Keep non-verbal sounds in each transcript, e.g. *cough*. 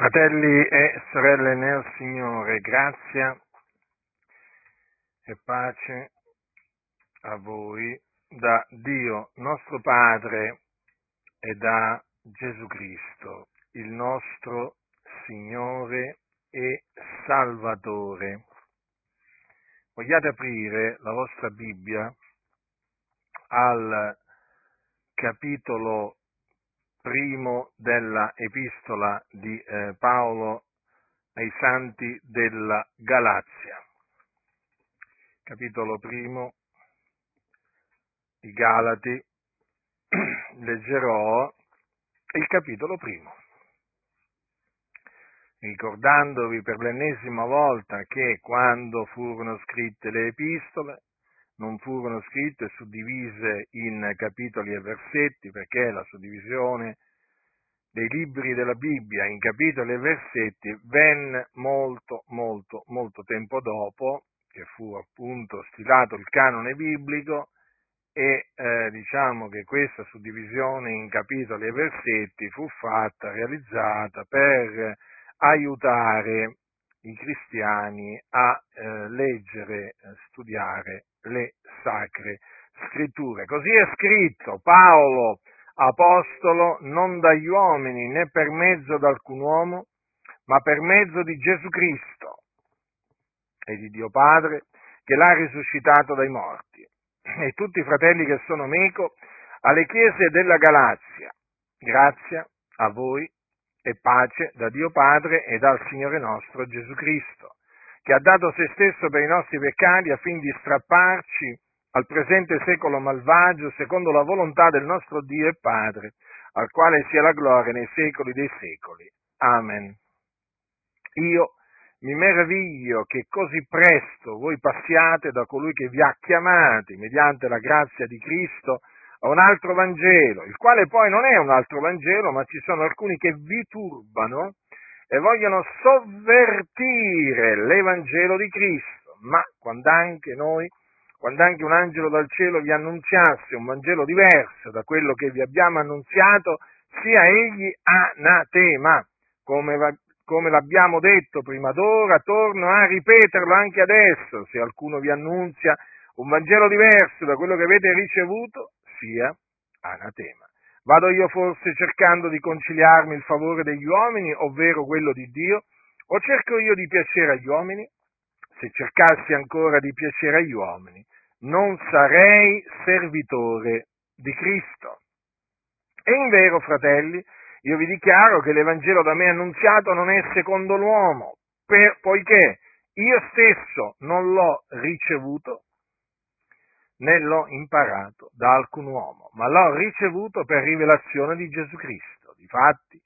Fratelli e sorelle nel Signore, grazia e pace a voi da Dio nostro Padre e da Gesù Cristo, il nostro Signore e Salvatore. Vogliate aprire la vostra Bibbia al capitolo primo della epistola di eh, Paolo ai santi della Galazia. Capitolo primo. Di Galati, *clears throat* leggerò il capitolo primo, ricordandovi per l'ennesima volta che quando furono scritte le epistole, non furono scritte suddivise in capitoli e versetti, perché la suddivisione dei libri della Bibbia in capitoli e versetti venne molto, molto, molto tempo dopo che fu appunto stilato il canone biblico e eh, diciamo che questa suddivisione in capitoli e versetti fu fatta, realizzata per aiutare i cristiani a eh, leggere, studiare le sacre scritture. Così è scritto Paolo, apostolo, non dagli uomini né per mezzo di alcun uomo, ma per mezzo di Gesù Cristo e di Dio Padre che l'ha risuscitato dai morti. E tutti i fratelli che sono meco alle chiese della Galazia, grazia a voi e pace da Dio Padre e dal Signore nostro Gesù Cristo, che ha dato se stesso per i nostri peccati affin di strapparci al presente secolo malvagio secondo la volontà del nostro Dio e Padre, al quale sia la gloria nei secoli dei secoli. Amen. Io mi meraviglio che così presto voi passiate da colui che vi ha chiamati mediante la grazia di Cristo a un altro Vangelo, il quale poi non è un altro Vangelo, ma ci sono alcuni che vi turbano e vogliono sovvertire l'Evangelo di Cristo, ma quando anche noi, quando anche un angelo dal cielo vi annunziasse un Vangelo diverso da quello che vi abbiamo annunziato, sia egli anatema, come, va, come l'abbiamo detto prima d'ora, torno a ripeterlo anche adesso, se qualcuno vi annunzia un Vangelo diverso da quello che avete ricevuto, sia anatema. Vado io forse cercando di conciliarmi il favore degli uomini, ovvero quello di Dio, o cerco io di piacere agli uomini? Se cercassi ancora di piacere agli uomini, non sarei servitore di Cristo. E in vero, fratelli, io vi dichiaro che l'Evangelo da me annunziato non è secondo l'uomo, per, poiché io stesso non l'ho ricevuto né l'ho imparato da alcun uomo, ma l'ho ricevuto per rivelazione di Gesù Cristo. Difatti,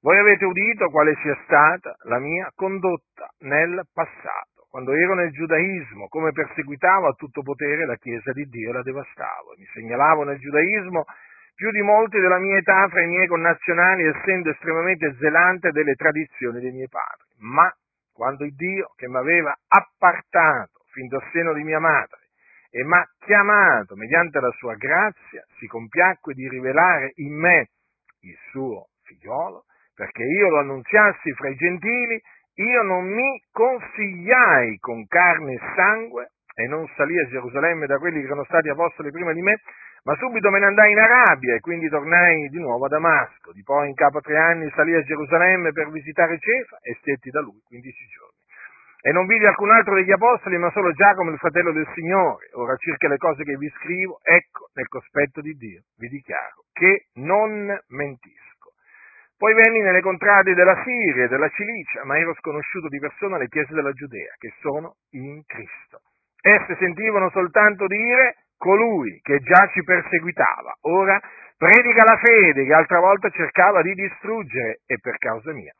voi avete udito quale sia stata la mia condotta nel passato, quando ero nel giudaismo, come perseguitavo a tutto potere la Chiesa di Dio e la devastavo. Mi segnalavo nel giudaismo più di molti della mia età fra i miei connazionali, essendo estremamente zelante delle tradizioni dei miei padri. Ma quando il Dio che mi aveva appartato fin dal seno di mia madre, e m'ha chiamato mediante la sua grazia, si compiacque di rivelare in me il suo figliolo, perché io lo annunziassi fra i gentili, io non mi consigliai con carne e sangue e non salì a Gerusalemme da quelli che erano stati apostoli prima di me, ma subito me ne andai in Arabia e quindi tornai di nuovo a Damasco. Di poi in capo a tre anni salì a Gerusalemme per visitare Cefa e stetti da lui quindici giorni. E non vidi alcun altro degli apostoli, ma solo Giacomo, il fratello del Signore. Ora, circa le cose che vi scrivo, ecco, nel cospetto di Dio, vi dichiaro che non mentisco. Poi venni nelle contrade della Siria e della Cilicia, ma ero sconosciuto di persona alle chiese della Giudea, che sono in Cristo. Esse sentivano soltanto dire colui che già ci perseguitava, ora predica la fede che altra volta cercava di distruggere e per causa mia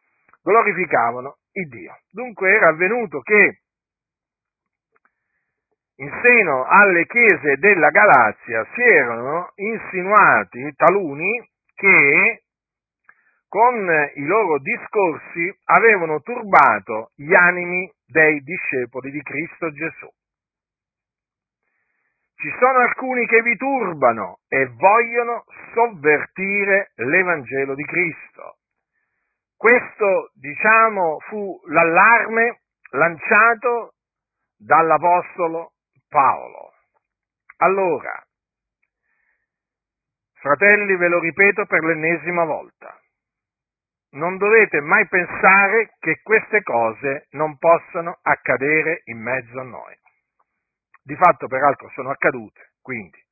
glorificavano il Dio. Dunque era avvenuto che in seno alle chiese della Galazia si erano insinuati taluni che con i loro discorsi avevano turbato gli animi dei discepoli di Cristo Gesù. Ci sono alcuni che vi turbano e vogliono sovvertire l'Evangelo di Cristo. Questo, diciamo, fu l'allarme lanciato dall'Apostolo Paolo. Allora, fratelli, ve lo ripeto per l'ennesima volta, non dovete mai pensare che queste cose non possano accadere in mezzo a noi. Di fatto, peraltro, sono accadute, quindi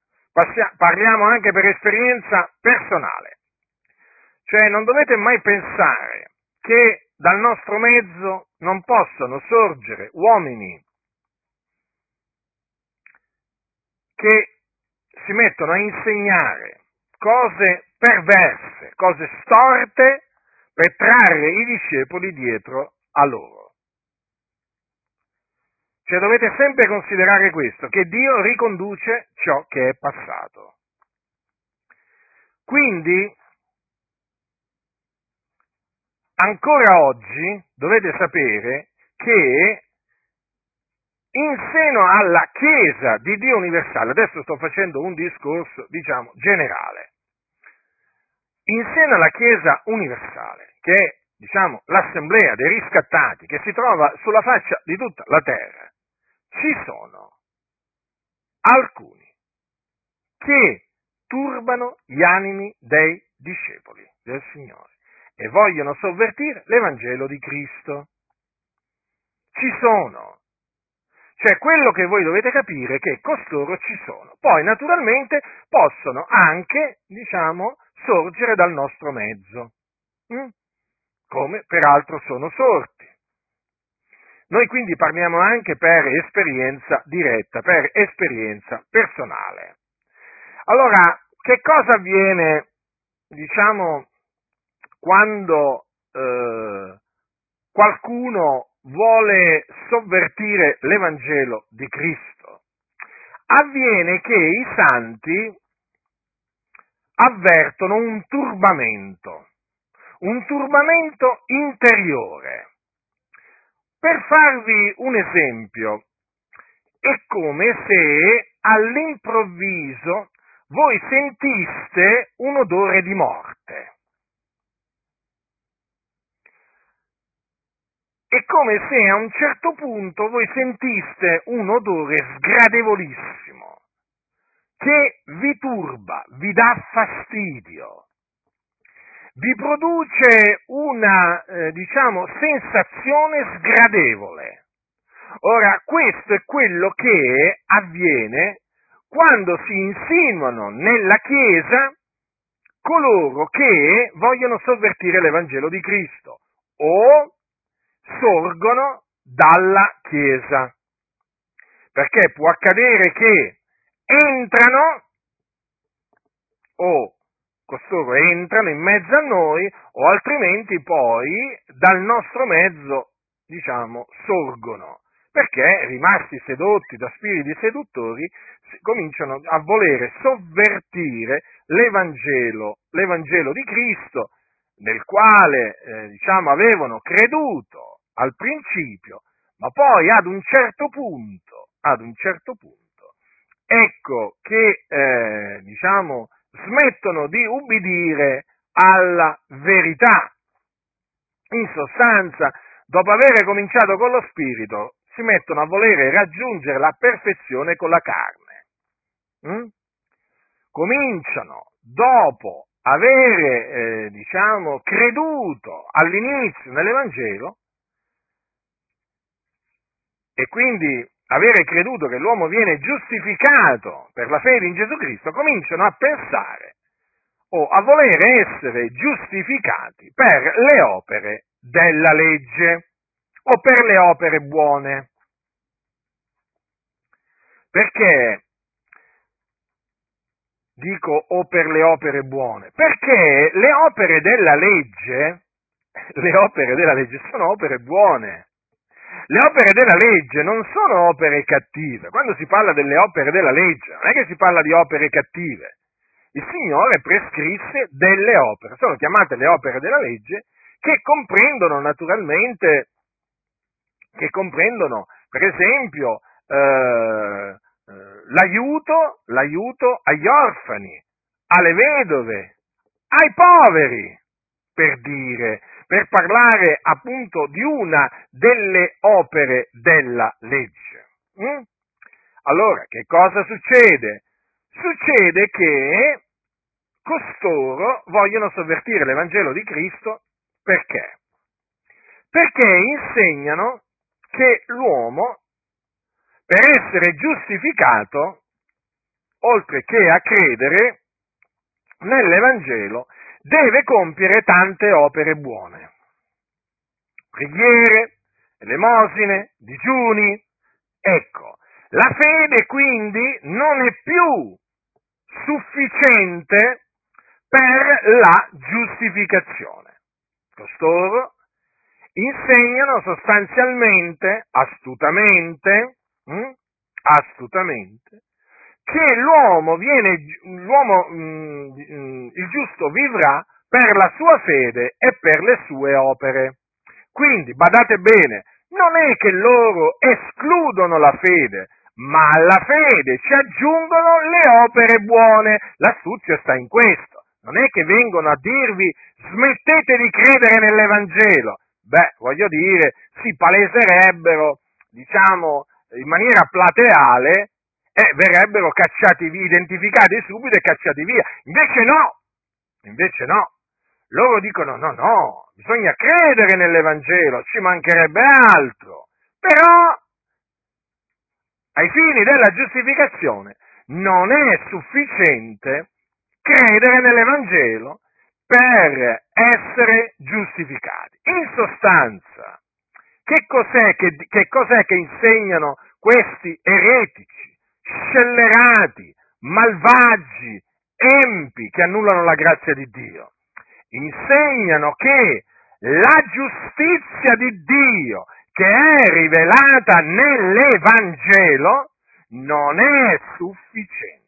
parliamo anche per esperienza personale. Cioè, non dovete mai pensare che dal nostro mezzo non possono sorgere uomini che si mettono a insegnare cose perverse, cose storte per trarre i discepoli dietro a loro. Cioè dovete sempre considerare questo, che Dio riconduce ciò che è passato. Quindi, ancora oggi dovete sapere che in seno alla Chiesa di Dio universale, adesso sto facendo un discorso, diciamo, generale, in seno alla Chiesa universale, che è, diciamo, l'assemblea dei riscattati, che si trova sulla faccia di tutta la terra, ci sono alcuni che turbano gli animi dei discepoli del Signore e vogliono sovvertire l'Evangelo di Cristo. Ci sono. Cioè, quello che voi dovete capire è che costoro ci sono. Poi, naturalmente, possono anche, diciamo, sorgere dal nostro mezzo, hm? come peraltro sono sorti. Noi quindi parliamo anche per esperienza diretta, per esperienza personale. Allora, che cosa avviene, diciamo, quando eh, qualcuno vuole sovvertire l'Evangelo di Cristo? Avviene che i santi avvertono un turbamento, un turbamento interiore. Per farvi un esempio, è come se all'improvviso voi sentiste un odore di morte. Come se a un certo punto voi sentiste un odore sgradevolissimo che vi turba, vi dà fastidio, vi produce una, eh, diciamo, sensazione sgradevole. Ora, questo è quello che avviene quando si insinuano nella Chiesa coloro che vogliono sovvertire l'Evangelo di Cristo o sorgono dalla Chiesa. Perché può accadere che entrano o costoro entrano in mezzo a noi o altrimenti poi dal nostro mezzo, diciamo, sorgono. Perché rimasti sedotti da spiriti seduttori cominciano a volere sovvertire l'Evangelo, l'Evangelo di Cristo, nel quale eh, diciamo, avevano creduto al principio, ma poi ad un certo punto, ad un certo punto ecco che eh, diciamo, smettono di ubbidire alla verità. In sostanza, dopo aver cominciato con lo spirito, si mettono a volere raggiungere la perfezione con la carne. Mm? Cominciano, dopo avere, eh, diciamo, creduto all'inizio nell'Evangelo, e quindi avere creduto che l'uomo viene giustificato per la fede in Gesù Cristo, cominciano a pensare o a volere essere giustificati per le opere della legge o per le opere buone. Perché dico o per le opere buone? Perché le opere della legge, le opere della legge sono opere buone. Le opere della legge non sono opere cattive. Quando si parla delle opere della legge, non è che si parla di opere cattive. Il Signore prescrisse delle opere, sono chiamate le opere della legge, che comprendono naturalmente, che comprendono, per esempio, eh, eh l'aiuto, l'aiuto agli orfani, alle vedove, ai poveri, per dire, per parlare appunto di una delle opere della legge. Mm? Allora, che cosa succede? Succede che costoro vogliono sovvertire l'Evangelo di Cristo perché? Perché insegnano che l'uomo, per essere giustificato, oltre che a credere nell'Evangelo, deve compiere tante opere buone. Preghiere, elemosine, digiuni. Ecco, la fede quindi non è più sufficiente per la giustificazione. Costoro insegnano sostanzialmente, astutamente, hm, astutamente, che l'uomo viene, l'uomo, mm, mm, il giusto vivrà per la sua fede e per le sue opere. Quindi, badate bene, non è che loro escludono la fede, ma alla fede ci aggiungono le opere buone. L'astuzia sta in questo. Non è che vengono a dirvi smettete di credere nell'Evangelo. Beh, voglio dire, si paleserebbero, diciamo, in maniera plateale eh, verrebbero cacciati via, identificati subito e cacciati via. Invece no, invece no. Loro dicono no, no, bisogna credere nell'Evangelo, ci mancherebbe altro. Però, ai fini della giustificazione, non è sufficiente credere nell'Evangelo per essere giustificati. In sostanza, che cos'è che, che, cos'è che insegnano questi eretici? Scellerati, malvagi, empi che annullano la grazia di Dio. Insegnano che la giustizia di Dio che è rivelata nell'Evangelo non è sufficiente.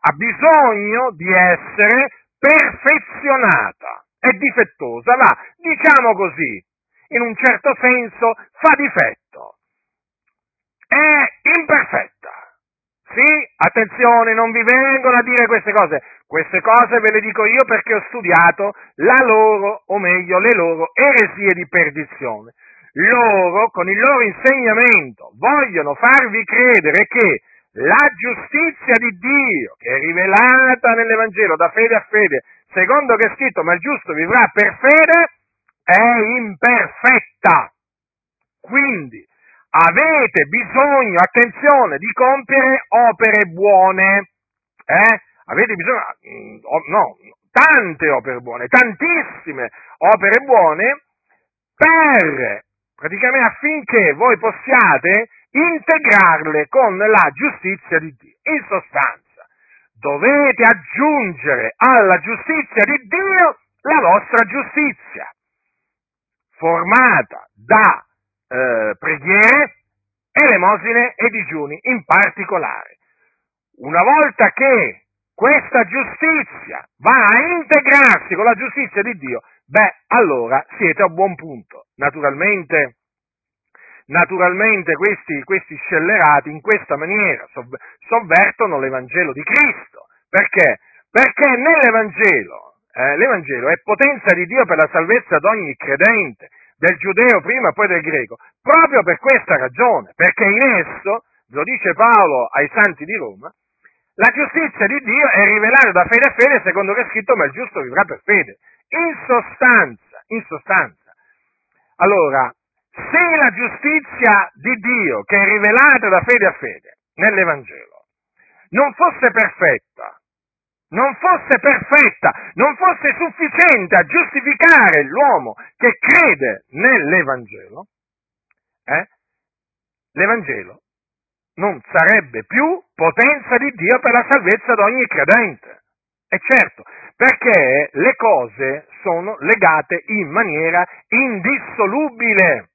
Ha bisogno di essere perfezionata. È difettosa, va, diciamo così, in un certo senso fa difetto. È imperfetta. Sì, attenzione, non vi vengono a dire queste cose. Queste cose ve le dico io perché ho studiato la loro, o meglio, le loro eresie di perdizione. Loro, con il loro insegnamento, vogliono farvi credere che la giustizia di Dio, che è rivelata nell'Evangelo da fede a fede, secondo che è scritto, ma il giusto vivrà per fede, è imperfetta. Quindi, avete bisogno, attenzione, di compiere opere buone. Eh? Avete bisogno, mm, no, tante opere buone, tantissime opere buone per, praticamente affinché voi possiate integrarle con la giustizia di Dio. In sostanza, dovete aggiungere alla giustizia di Dio la vostra giustizia, formata da eh, preghiere, elemosine e digiuni in particolare. Una volta che questa giustizia va a integrarsi con la giustizia di Dio, beh, allora siete a buon punto. Naturalmente, naturalmente questi, questi scellerati in questa maniera sovvertono l'Evangelo di Cristo. Perché? Perché nell'Evangelo, eh, l'Evangelo è potenza di Dio per la salvezza di ogni credente del giudeo prima poi del greco, proprio per questa ragione, perché in esso, lo dice Paolo ai santi di Roma, la giustizia di Dio è rivelata da fede a fede secondo che è scritto ma il giusto vivrà per fede. In sostanza, in sostanza, allora, se la giustizia di Dio che è rivelata da fede a fede nell'Evangelo non fosse perfetta, non fosse perfetta, non fosse sufficiente a giustificare l'uomo che crede nell'Evangelo, eh, l'Evangelo non sarebbe più potenza di Dio per la salvezza di ogni credente. E certo, perché le cose sono legate in maniera indissolubile.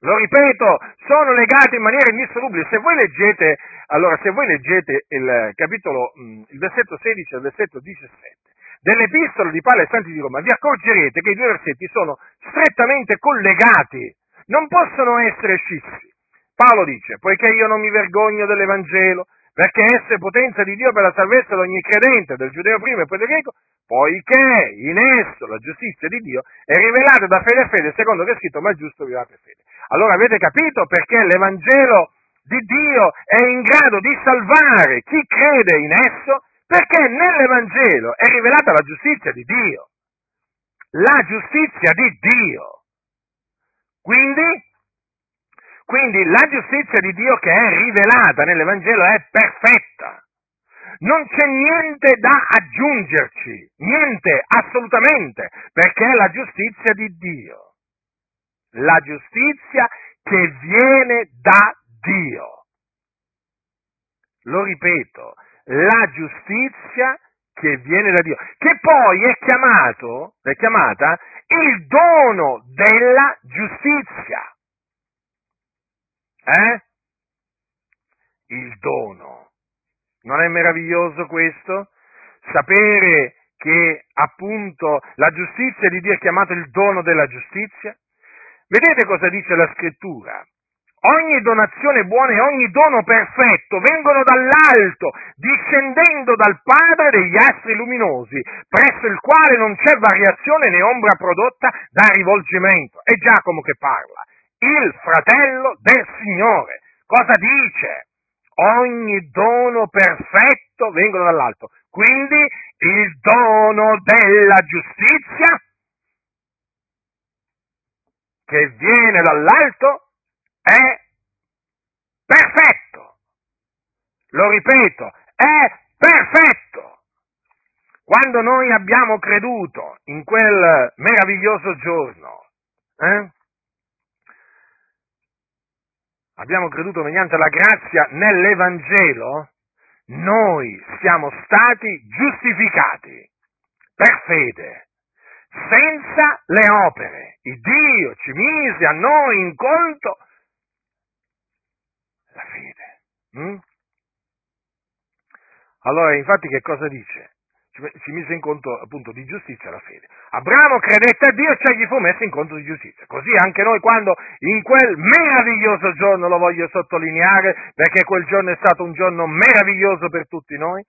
Lo ripeto, sono legate in maniera indissolubile. Se voi leggete, allora, se voi leggete il capitolo, il versetto 16 e il versetto 17 dell'Epistola di Paolo ai Santi di Roma, vi accorgerete che i due versetti sono strettamente collegati, non possono essere scissi. Paolo dice, poiché io non mi vergogno dell'Evangelo, perché essa è potenza di Dio per la salvezza di ogni credente, del giudeo prima e poi del greco, poiché in esso la giustizia di Dio è rivelata da fede a fede, secondo che è scritto, ma il giusto vivrà per fede. Allora avete capito perché l'Evangelo di Dio è in grado di salvare chi crede in esso? Perché nell'Evangelo è rivelata la giustizia di Dio. La giustizia di Dio. Quindi quindi la giustizia di Dio che è rivelata nell'Evangelo è perfetta. Non c'è niente da aggiungerci, niente, assolutamente, perché è la giustizia di Dio. La giustizia che viene da Dio. Lo ripeto, la giustizia che viene da Dio, che poi è chiamato, è chiamata il dono della giustizia. Eh? Il dono. Non è meraviglioso questo? Sapere che appunto la giustizia di Dio è chiamata il dono della giustizia? Vedete cosa dice la scrittura? Ogni donazione buona e ogni dono perfetto vengono dall'alto, discendendo dal Padre degli astri luminosi, presso il quale non c'è variazione né ombra prodotta da rivolgimento. È Giacomo che parla il fratello del Signore. Cosa dice? Ogni dono perfetto vengono dall'alto. Quindi il dono della giustizia che viene dall'alto è perfetto. Lo ripeto, è perfetto. Quando noi abbiamo creduto in quel meraviglioso giorno, eh, abbiamo creduto mediante la grazia nell'Evangelo, noi siamo stati giustificati per fede, senza le opere. Il Dio ci mise a noi in conto la fede. Mm? Allora, infatti, che cosa dice? Ci mise in conto appunto di giustizia la fede. Abramo credette a Dio e cioè gli fu messo in conto di giustizia. Così anche noi quando in quel meraviglioso giorno, lo voglio sottolineare perché quel giorno è stato un giorno meraviglioso per tutti noi,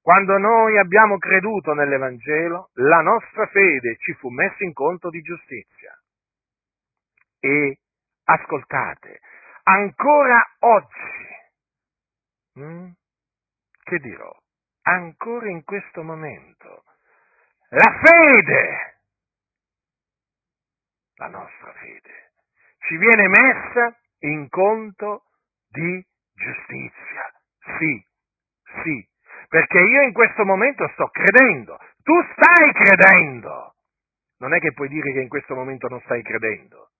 quando noi abbiamo creduto nell'Evangelo, la nostra fede ci fu messa in conto di giustizia. E ascoltate, ancora oggi, hm, che dirò? Ancora in questo momento la fede, la nostra fede, ci viene messa in conto di giustizia. Sì, sì, perché io in questo momento sto credendo, tu stai credendo. Non è che puoi dire che in questo momento non stai credendo,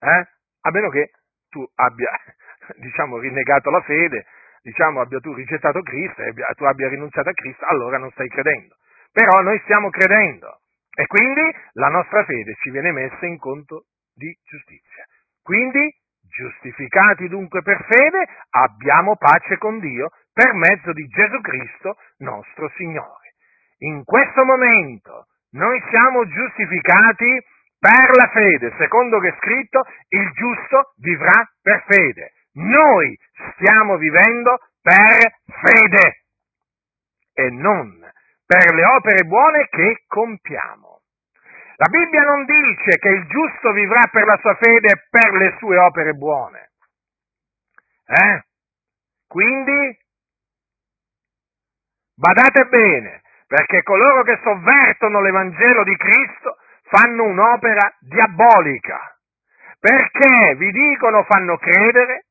eh? a meno che tu abbia, *laughs* diciamo, rinnegato la fede diciamo, abbia tu rigettato Cristo e tu abbia rinunciato a Cristo, allora non stai credendo. Però noi stiamo credendo e quindi la nostra fede ci viene messa in conto di giustizia. Quindi, giustificati dunque per fede, abbiamo pace con Dio per mezzo di Gesù Cristo nostro Signore. In questo momento noi siamo giustificati per la fede, secondo che è scritto, il giusto vivrà per fede. Noi stiamo vivendo per fede e non per le opere buone che compiamo. La Bibbia non dice che il giusto vivrà per la sua fede e per le sue opere buone. Eh? Quindi, badate bene, perché coloro che sovvertono l'Evangelo di Cristo fanno un'opera diabolica, perché vi dicono, fanno credere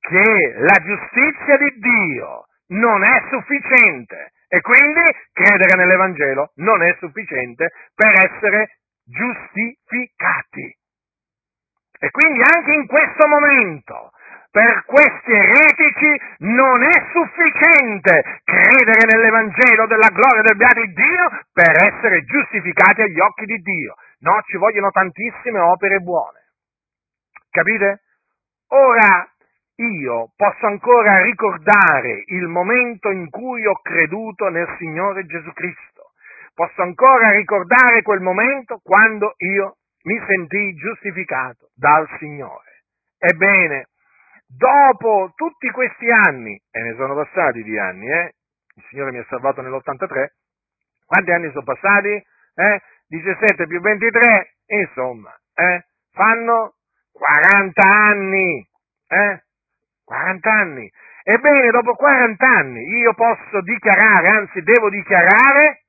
che la giustizia di Dio non è sufficiente e quindi credere nell'Evangelo non è sufficiente per essere giustificati. E quindi anche in questo momento per questi eretici non è sufficiente credere nell'Evangelo della gloria del beato Dio per essere giustificati agli occhi di Dio. No, ci vogliono tantissime opere buone. Capite? Ora, io posso ancora ricordare il momento in cui ho creduto nel Signore Gesù Cristo. Posso ancora ricordare quel momento quando io mi sentii giustificato dal Signore. Ebbene, dopo tutti questi anni, e ne sono passati di anni, eh? il Signore mi ha salvato nell'83, quanti anni sono passati? Eh? 17 più 23, insomma, eh? fanno 40 anni, eh? 40 anni. Ebbene, dopo 40 anni io posso dichiarare, anzi devo dichiarare,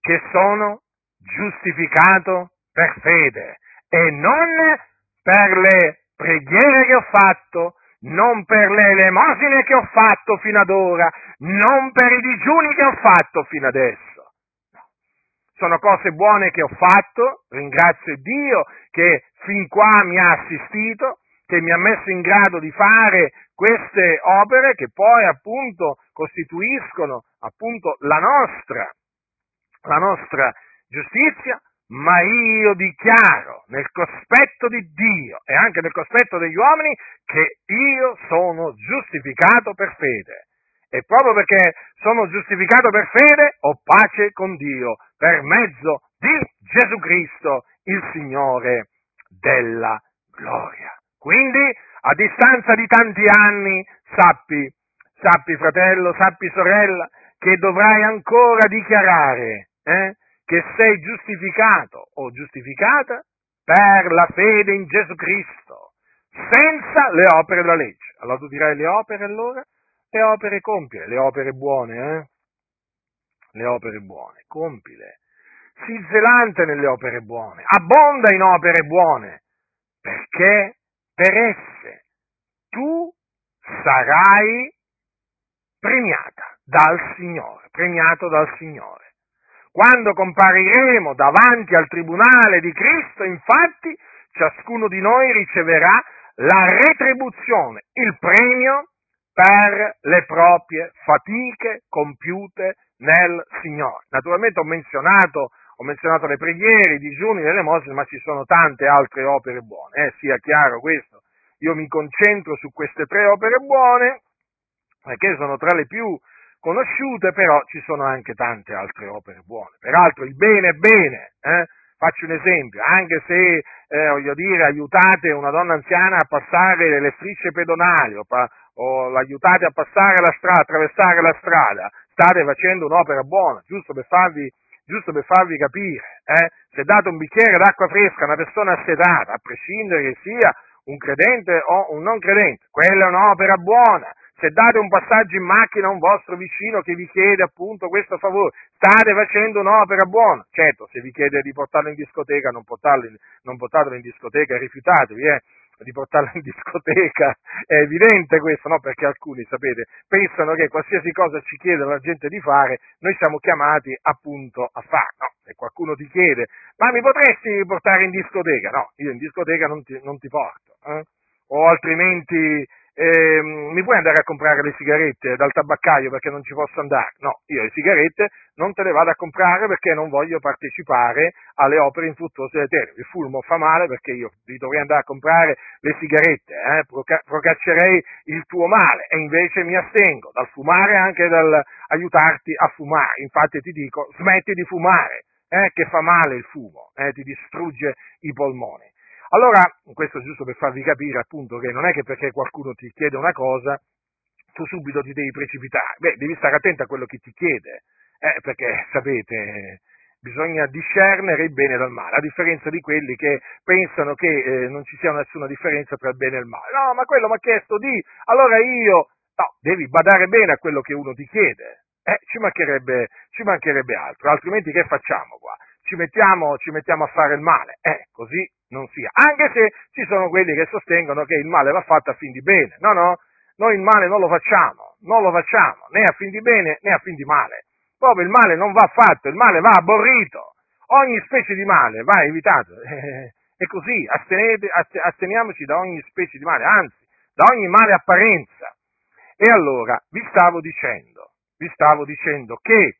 che sono giustificato per fede e non per le preghiere che ho fatto, non per le elemosine che ho fatto fino ad ora, non per i digiuni che ho fatto fino adesso. Sono cose buone che ho fatto, ringrazio Dio che fin qua mi ha assistito, che mi ha messo in grado di fare queste opere che poi appunto costituiscono appunto la nostra, la nostra giustizia, ma io dichiaro nel cospetto di Dio e anche nel cospetto degli uomini che io sono giustificato per fede. E proprio perché sono giustificato per fede ho pace con Dio per mezzo di Gesù Cristo, il Signore della gloria. Quindi, a distanza di tanti anni, sappi, sappi fratello, sappi sorella, che dovrai ancora dichiarare eh, che sei giustificato o giustificata per la fede in Gesù Cristo, senza le opere della legge. Allora tu dirai le opere allora? Le opere compie, le opere buone, eh? Le opere buone, compile. Sii zelante nelle opere buone, abbonda in opere buone, perché per esse tu sarai premiata dal Signore, premiato dal Signore. Quando compariremo davanti al tribunale di Cristo, infatti, ciascuno di noi riceverà la retribuzione, il premio per le proprie fatiche compiute nel Signore. Naturalmente ho menzionato, ho menzionato le preghiere, i digiuni, le elemosine, ma ci sono tante altre opere buone, eh, sia chiaro questo. Io mi concentro su queste tre opere buone, perché sono tra le più conosciute, però ci sono anche tante altre opere buone. Peraltro il bene è bene, eh? faccio un esempio, anche se, eh, voglio dire, aiutate una donna anziana a passare le strisce pedonali o, pa- o l'aiutate a passare la strada, attraversare la strada, state facendo un'opera buona, giusto per farvi, giusto per farvi capire. Eh? Se date un bicchiere d'acqua fresca a una persona assetata, a prescindere che sia un credente o un non credente, quella è un'opera buona se date un passaggio in macchina a un vostro vicino che vi chiede appunto questo favore, state facendo un'opera buona. Certo, se vi chiede di portarlo in discoteca, non, portarlo in, non portatelo in discoteca, rifiutatevi, eh, di portarlo in discoteca. È evidente questo, no? Perché alcuni, sapete, pensano che qualsiasi cosa ci chiede la gente di fare, noi siamo chiamati appunto a fare. No, se qualcuno ti chiede, ma mi potresti portare in discoteca? No, io in discoteca non ti, non ti porto. Eh? O altrimenti eh, mi puoi andare a comprare le sigarette dal tabaccaio perché non ci posso andare? No, io le sigarette non te le vado a comprare perché non voglio partecipare alle opere infruttuose dell'Eterno. Il fulmo fa male perché io dovrei andare a comprare le sigarette, eh, procaccerei il tuo male e invece mi astengo dal fumare e anche dal aiutarti a fumare. Infatti ti dico, smetti di fumare, eh, che fa male il fumo, eh, ti distrugge i polmoni. Allora, questo è giusto per farvi capire appunto che non è che perché qualcuno ti chiede una cosa, tu subito ti devi precipitare. Beh, devi stare attento a quello che ti chiede, eh, perché sapete, bisogna discernere il bene dal male, a differenza di quelli che pensano che eh, non ci sia nessuna differenza tra il bene e il male. No, ma quello mi ha chiesto di, allora io, no, devi badare bene a quello che uno ti chiede. Eh, ci mancherebbe, ci mancherebbe altro, altrimenti che facciamo qua? Ci mettiamo, ci mettiamo a fare il male. Eh, così non sia. Anche se ci sono quelli che sostengono che il male va fatto a fin di bene. No, no, noi il male non lo facciamo, non lo facciamo, né a fin di bene né a fin di male. Proprio il male non va fatto, il male va aborrito. Ogni specie di male va evitato. *laughs* E così, astenete, asteniamoci da ogni specie di male, anzi, da ogni male apparenza. E allora, vi stavo dicendo, vi stavo dicendo che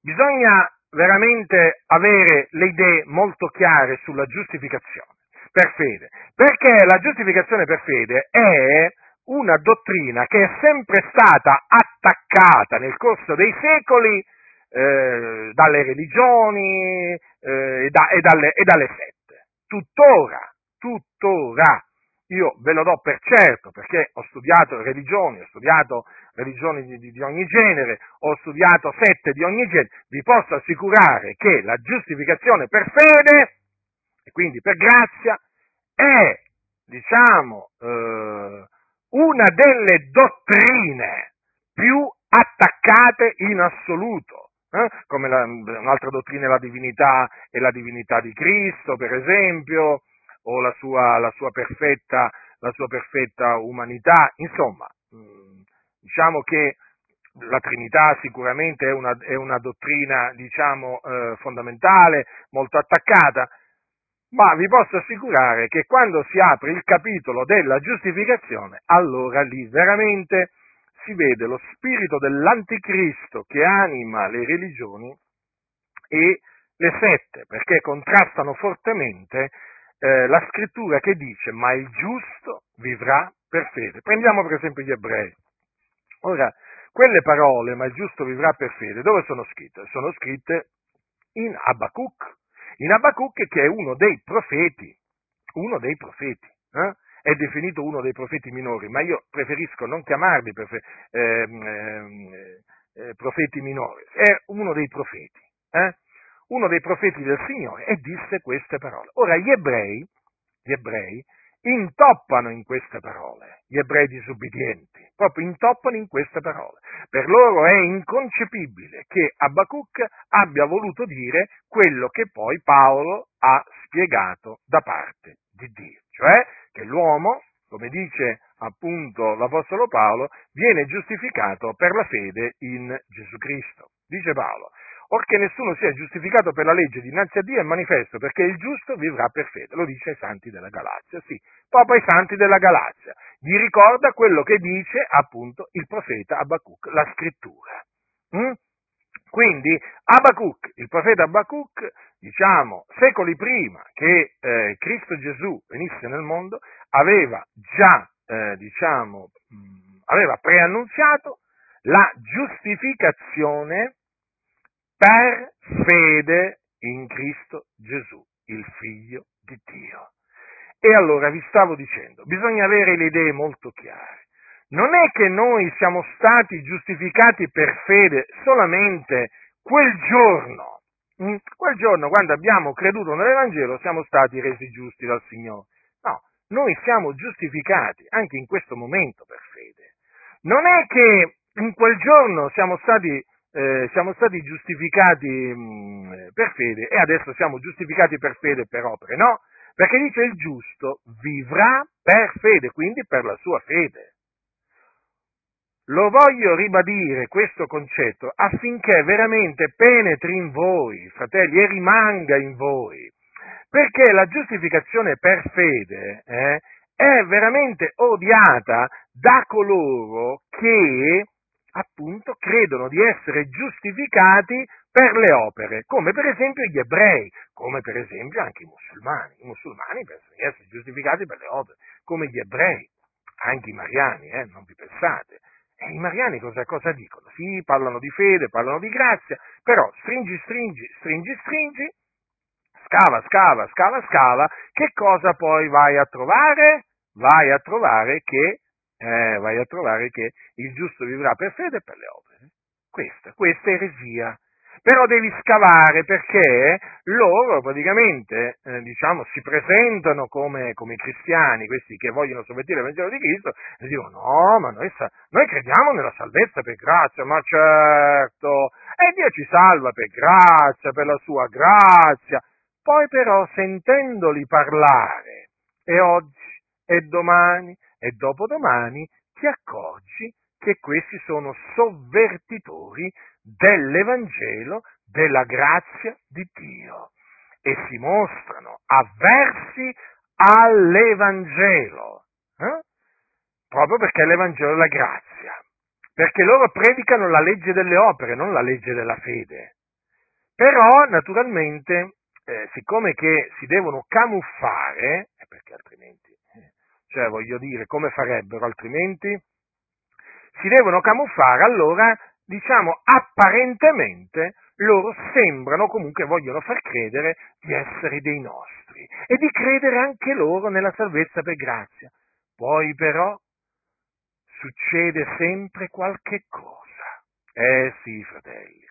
bisogna veramente avere le idee molto chiare sulla giustificazione per fede, perché la giustificazione per fede è una dottrina che è sempre stata attaccata nel corso dei secoli eh, dalle religioni eh, e, da, e, dalle, e dalle sette. Tuttora, tuttora, io ve lo do per certo perché ho studiato religioni, ho studiato religioni di, di, ogni genere, ho studiato sette di ogni genere, vi posso assicurare che la giustificazione per fede, e quindi per grazia, è, diciamo, eh, una delle dottrine più attaccate in assoluto. Eh? Come la, un'altra dottrina è la divinità e la divinità di Cristo, per esempio, o la sua, la sua, perfetta, la sua perfetta, umanità, insomma, mm, diciamo che la Trinità sicuramente è una, è una dottrina, diciamo, eh, fondamentale, molto attaccata, ma vi posso assicurare che quando si apre il capitolo della giustificazione, allora lì veramente si vede lo spirito dell'anticristo che anima le religioni e le sette, perché contrastano fortemente eh, la scrittura che dice ma il giusto vivrà per fede. Prendiamo per esempio gli ebrei. Ora, quelle parole, ma il giusto vivrà per fede, dove sono scritte? Sono scritte in Abacuc, in Abacuc che è uno dei profeti, uno dei profeti, eh? è definito uno dei profeti minori, ma io preferisco non chiamarli prefe- ehm, ehm, eh, profeti minori, è uno dei profeti, eh? Uno dei profeti del Signore e disse queste parole. Ora gli ebrei, gli ebrei intoppano in queste parole, gli ebrei disubbidienti, proprio intoppano in queste parole. Per loro è inconcepibile che Abacuc abbia voluto dire quello che poi Paolo ha spiegato da parte di Dio, cioè che l'uomo, come dice appunto l'Apostolo Paolo, viene giustificato per la fede in Gesù Cristo. Dice Paolo, Orché nessuno sia giustificato per la legge dinanzi a Dio è manifesto, perché il giusto vivrà per fede. Lo dice ai santi della Galazia, sì, proprio ai santi della Galazia. Gli ricorda quello che dice appunto il profeta Abacuc, la scrittura. Mm? Quindi Abacuc, il profeta Abacuc, diciamo, secoli prima che eh, Cristo Gesù venisse nel mondo, aveva già, eh, diciamo, mh, mm, aveva preannunziato la giustificazione per fede in Cristo Gesù, il Figlio di Dio. E allora vi stavo dicendo, bisogna avere le idee molto chiare. Non è che noi siamo stati giustificati per fede solamente quel giorno, hm? quel giorno quando abbiamo creduto nell'Evangelo siamo stati resi giusti dal Signore. No, noi siamo giustificati anche in questo momento per fede. Non è che in quel giorno siamo stati eh, siamo stati giustificati mh, mm, per fede e adesso siamo giustificati per fede per opere, no? Perché dice il giusto vivrà per fede, quindi per la sua fede. Lo voglio ribadire questo concetto affinché veramente penetri in voi, fratelli, e rimanga in voi. Perché la giustificazione per fede eh, è veramente odiata da coloro che appunto credono di essere giustificati per le opere, come per esempio gli ebrei, come per esempio anche i musulmani. I musulmani pensano di essere giustificati per le opere, come gli ebrei, anche i mariani, eh, non vi pensate. E i mariani cosa, cosa dicono? Sì, parlano di fede, parlano di grazia, però stringi, stringi, stringi, stringi, scava, scava, scava, scava, che cosa poi vai a trovare? Vai a trovare che eh, vai a trovare che il giusto vivrà per fede e per le opere. Questa, questa è eresia. Però devi scavare perché loro praticamente, eh, diciamo, si presentano come, come, cristiani, questi che vogliono sovvertire il Vangelo di Cristo, e dicono no, ma noi, noi crediamo nella salvezza per grazia, ma certo, e Dio ci salva per grazia, per la sua grazia. Poi però sentendoli parlare, e oggi, e domani, e dopodomani ti accorgi che questi sono sovvertitori dell'Evangelo della grazia di Dio e si mostrano avversi all'Evangelo, eh? proprio perché l'Evangelo è la grazia, perché loro predicano la legge delle opere, non la legge della fede. Però, naturalmente, eh, siccome che si devono camuffare, perché altrimenti cioè, voglio dire, come farebbero altrimenti? Si devono camuffare, allora, diciamo, apparentemente loro sembrano, comunque vogliono far credere di essere dei nostri e di credere anche loro nella salvezza per grazia. poi però succede sempre qualche cosa. Eh sì, fratelli,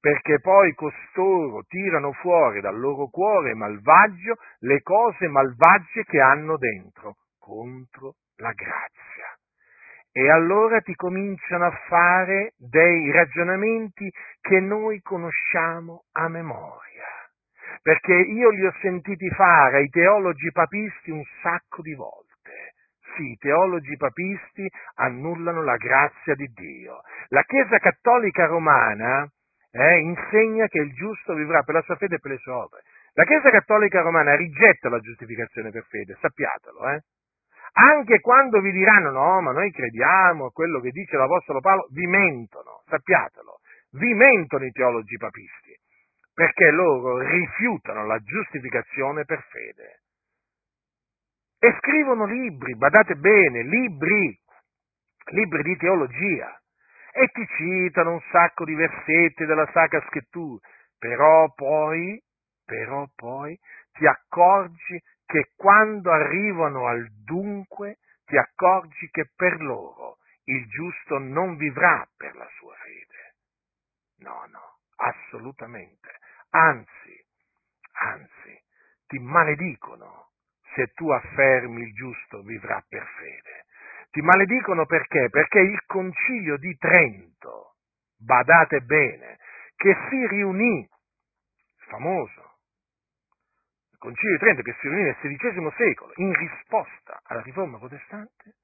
perché poi costoro tirano fuori dal loro cuore malvagio le cose malvagie che hanno dentro, contro la grazia. E allora ti cominciano a fare dei ragionamenti che noi conosciamo a memoria. Perché io li ho sentiti fare ai teologi papisti un sacco di volte sì, i teologi papisti annullano la grazia di Dio. La Chiesa cattolica romana eh, insegna che il giusto vivrà per la sua fede e per le sue opere. La Chiesa cattolica romana rigetta la giustificazione per fede, sappiatelo, eh? Anche quando vi diranno no, ma noi crediamo a quello che dice l'Apostolo Paolo, vi mentono, sappiatelo, vi mentono i teologi papisti, perché loro rifiutano la giustificazione per fede. E scrivono libri, badate bene, libri, libri di teologia, e ti citano un sacco di versetti della Sacra Scrittura, però poi, però poi ti accorgi che quando arrivano al dunque, ti accorgi che per loro il giusto non vivrà per la sua fede. No, no, assolutamente. Anzi, anzi, ti maledicono se tu affermi il giusto vivrà per fede. Ti maledicono perché? Perché il concilio di Trento, badate bene, che si riunì, famoso, concilio di Trento che si riunì nel XVI secolo in risposta alla riforma protestante,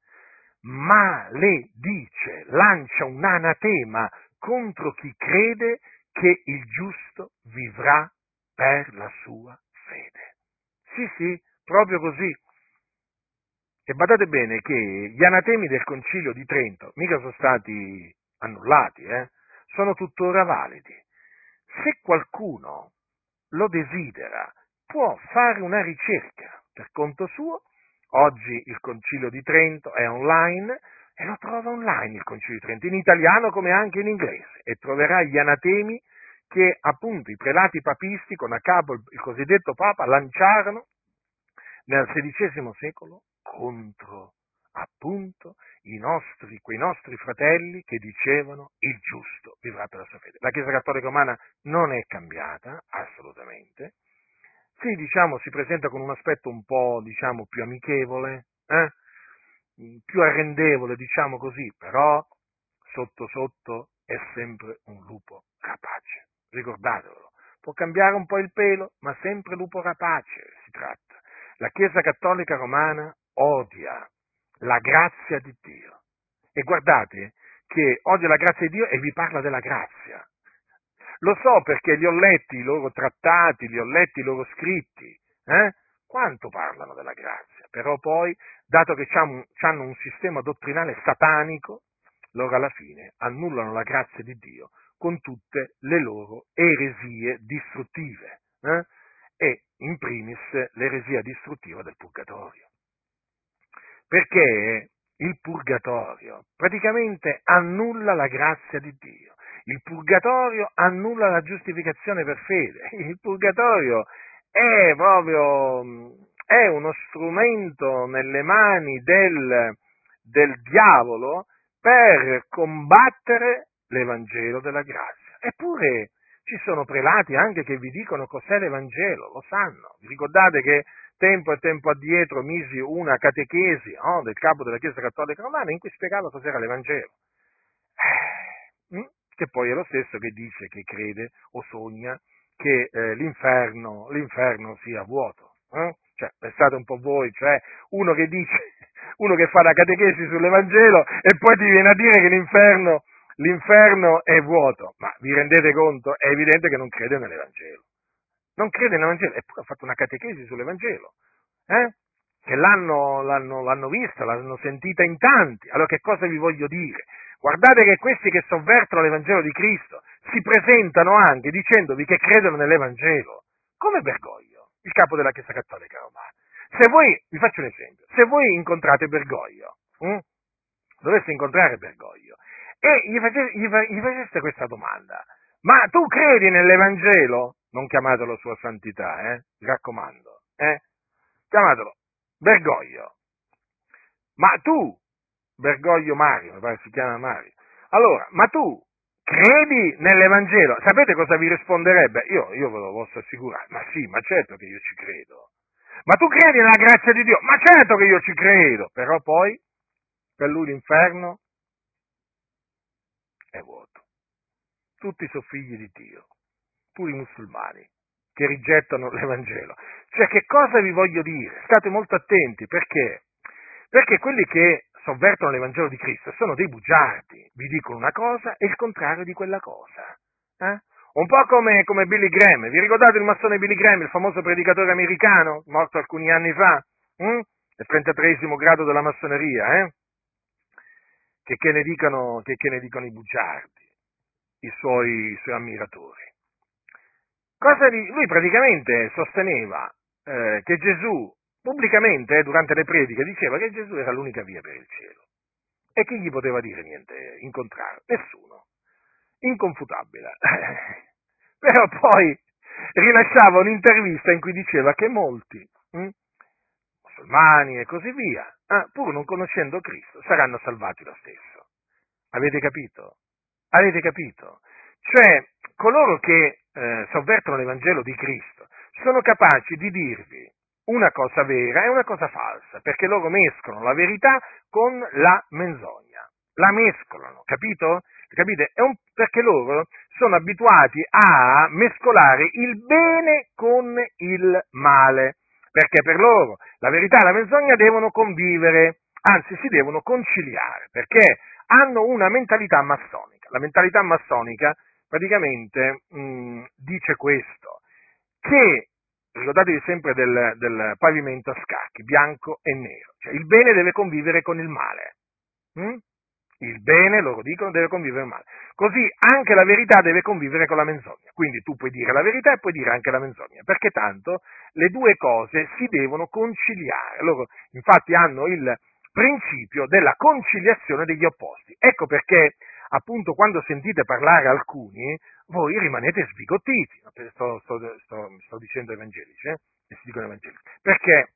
maledice, lancia un anatema contro chi crede che il giusto vivrà per la sua fede. Sì, sì, proprio così. E badate bene che gli anatemi del concilio di Trento mica sono stati annullati, eh? sono tuttora validi. Se qualcuno lo desidera, può fare una ricerca per conto suo. Oggi il concilio di Trento è online e lo trova online il concilio di Trento, in italiano come anche in inglese, e troverà gli anatemi che appunto i prelati papisti con a capo il cosiddetto Papa lanciarono nel XVI secolo contro appunto nostri, quei nostri fratelli che dicevano il giusto vivrà per la sua fede. La Chiesa Cattolica Romana non è cambiata, assolutamente. Sì, diciamo, si presenta con un aspetto un po', diciamo, più amichevole, eh? più arrendevole, diciamo così, però sotto sotto è sempre un lupo rapace. Ricordatelo, può cambiare un po' il pelo, ma sempre lupo rapace si tratta. La Chiesa Cattolica Romana odia la grazia di Dio. E guardate che odia la grazia di Dio e vi parla della grazia. Lo so perché li ho letti i loro trattati, li ho letti i loro scritti. Eh? Quanto parlano della grazia? Però poi, dato che hanno un sistema dottrinale satanico, loro alla fine annullano la grazia di Dio con tutte le loro eresie distruttive. Eh? E in primis l'eresia distruttiva del purgatorio. Perché il purgatorio praticamente annulla la grazia di Dio. Il purgatorio annulla la giustificazione per fede. *laughs* Il purgatorio è proprio è uno strumento nelle mani del, del diavolo per combattere l'Evangelo della grazia. Eppure ci sono prelati anche che vi dicono cos'è l'Evangelo, lo sanno. Vi ricordate che tempo e tempo addietro misi una catechesi oh, del capo della Chiesa Cattolica Romana in cui spiegava cos'era l'Evangelo. Eh, che poi è lo stesso che dice che crede o sogna che eh, l'inferno, l'inferno, sia vuoto. Eh? Cioè, pensate un po' voi, cioè uno che dice, *laughs* uno che fa la catechesi sull'Evangelo e poi ti viene a dire che l'inferno l'inferno è vuoto, ma vi rendete conto? È evidente che non crede nell'Evangelo. Non crede nell'Evangelo, eppure ha fatto una catechesi sull'Evangelo, eh? Che l'hanno, l'hanno, l'hanno vista, l'hanno sentita in tanti. Allora che cosa vi voglio dire? Guardate che questi che sovvertono l'Evangelo di Cristo si presentano anche dicendovi che credono nell'Evangelo. Come Bergoglio, il capo della Chiesa Cattolica Romana. Se voi, vi faccio un esempio, se voi incontrate Bergoglio, hm? doveste incontrare Bergoglio, e gli faceste, gli, gli faceste questa domanda, ma tu credi nell'Evangelo? Non chiamatelo sua santità, eh? Mi raccomando, eh? Chiamatelo Bergoglio. ma tu, Bergoglio Mario, mi pare si chiama Mario, allora, ma tu credi nell'Evangelo? Sapete cosa vi risponderebbe? Io, io ve lo posso assicurare, ma sì, ma certo che io ci credo. Ma tu credi nella grazia di Dio? Ma certo che io ci credo, però poi per lui l'inferno è vuoto. Tutti sono figli di Dio, pure i musulmani che rigettano l'Evangelo. Cioè, che cosa vi voglio dire? State molto attenti, perché? Perché quelli che sovvertono l'Evangelo di Cristo sono dei bugiardi, vi dicono una cosa e il contrario di quella cosa. Eh? Un po' come, come, Billy Graham, vi ricordate il massone Billy Graham, il famoso predicatore americano, morto alcuni anni fa? Hm? Il 33 grado della massoneria, eh? che, che, ne dicano, che, che ne dicono i bugiardi, i suoi, i suoi ammiratori. Lui praticamente sosteneva eh, che Gesù, pubblicamente, eh, durante le prediche, diceva che Gesù era l'unica via per il cielo. E chi gli poteva dire niente in contrario? Nessuno. Inconfutabile. *laughs* Però poi rilasciava un'intervista in cui diceva che molti, hm, musulmani e così via, eh, pur non conoscendo Cristo, saranno salvati lo stesso. Avete capito? Avete capito? Cioè, coloro che eh, sovvertono l'Evangelo di Cristo sono capaci di dirvi una cosa vera e una cosa falsa, perché loro mescolano la verità con la menzogna. La mescolano, capito? Capite? Un, perché loro sono abituati a mescolare il bene con il male, perché per loro la verità e la menzogna devono convivere, anzi si devono conciliare, perché hanno una mentalità massonica. La mentalità massonica praticamente mh, mm, dice questo, che ricordatevi sempre del, del, pavimento a scacchi, bianco e nero, cioè il bene deve convivere con il male. Hm? Il bene, loro dicono, deve convivere con il male. Così anche la verità deve convivere con la menzogna. Quindi tu puoi dire la verità e puoi dire anche la menzogna, perché tanto le due cose si devono conciliare. Loro infatti hanno il principio della conciliazione degli opposti. Ecco perché appunto quando sentite parlare alcuni, voi rimanete sbigottiti. Sto, sto, sto, sto dicendo evangelici, eh? si dicono evangelici, perché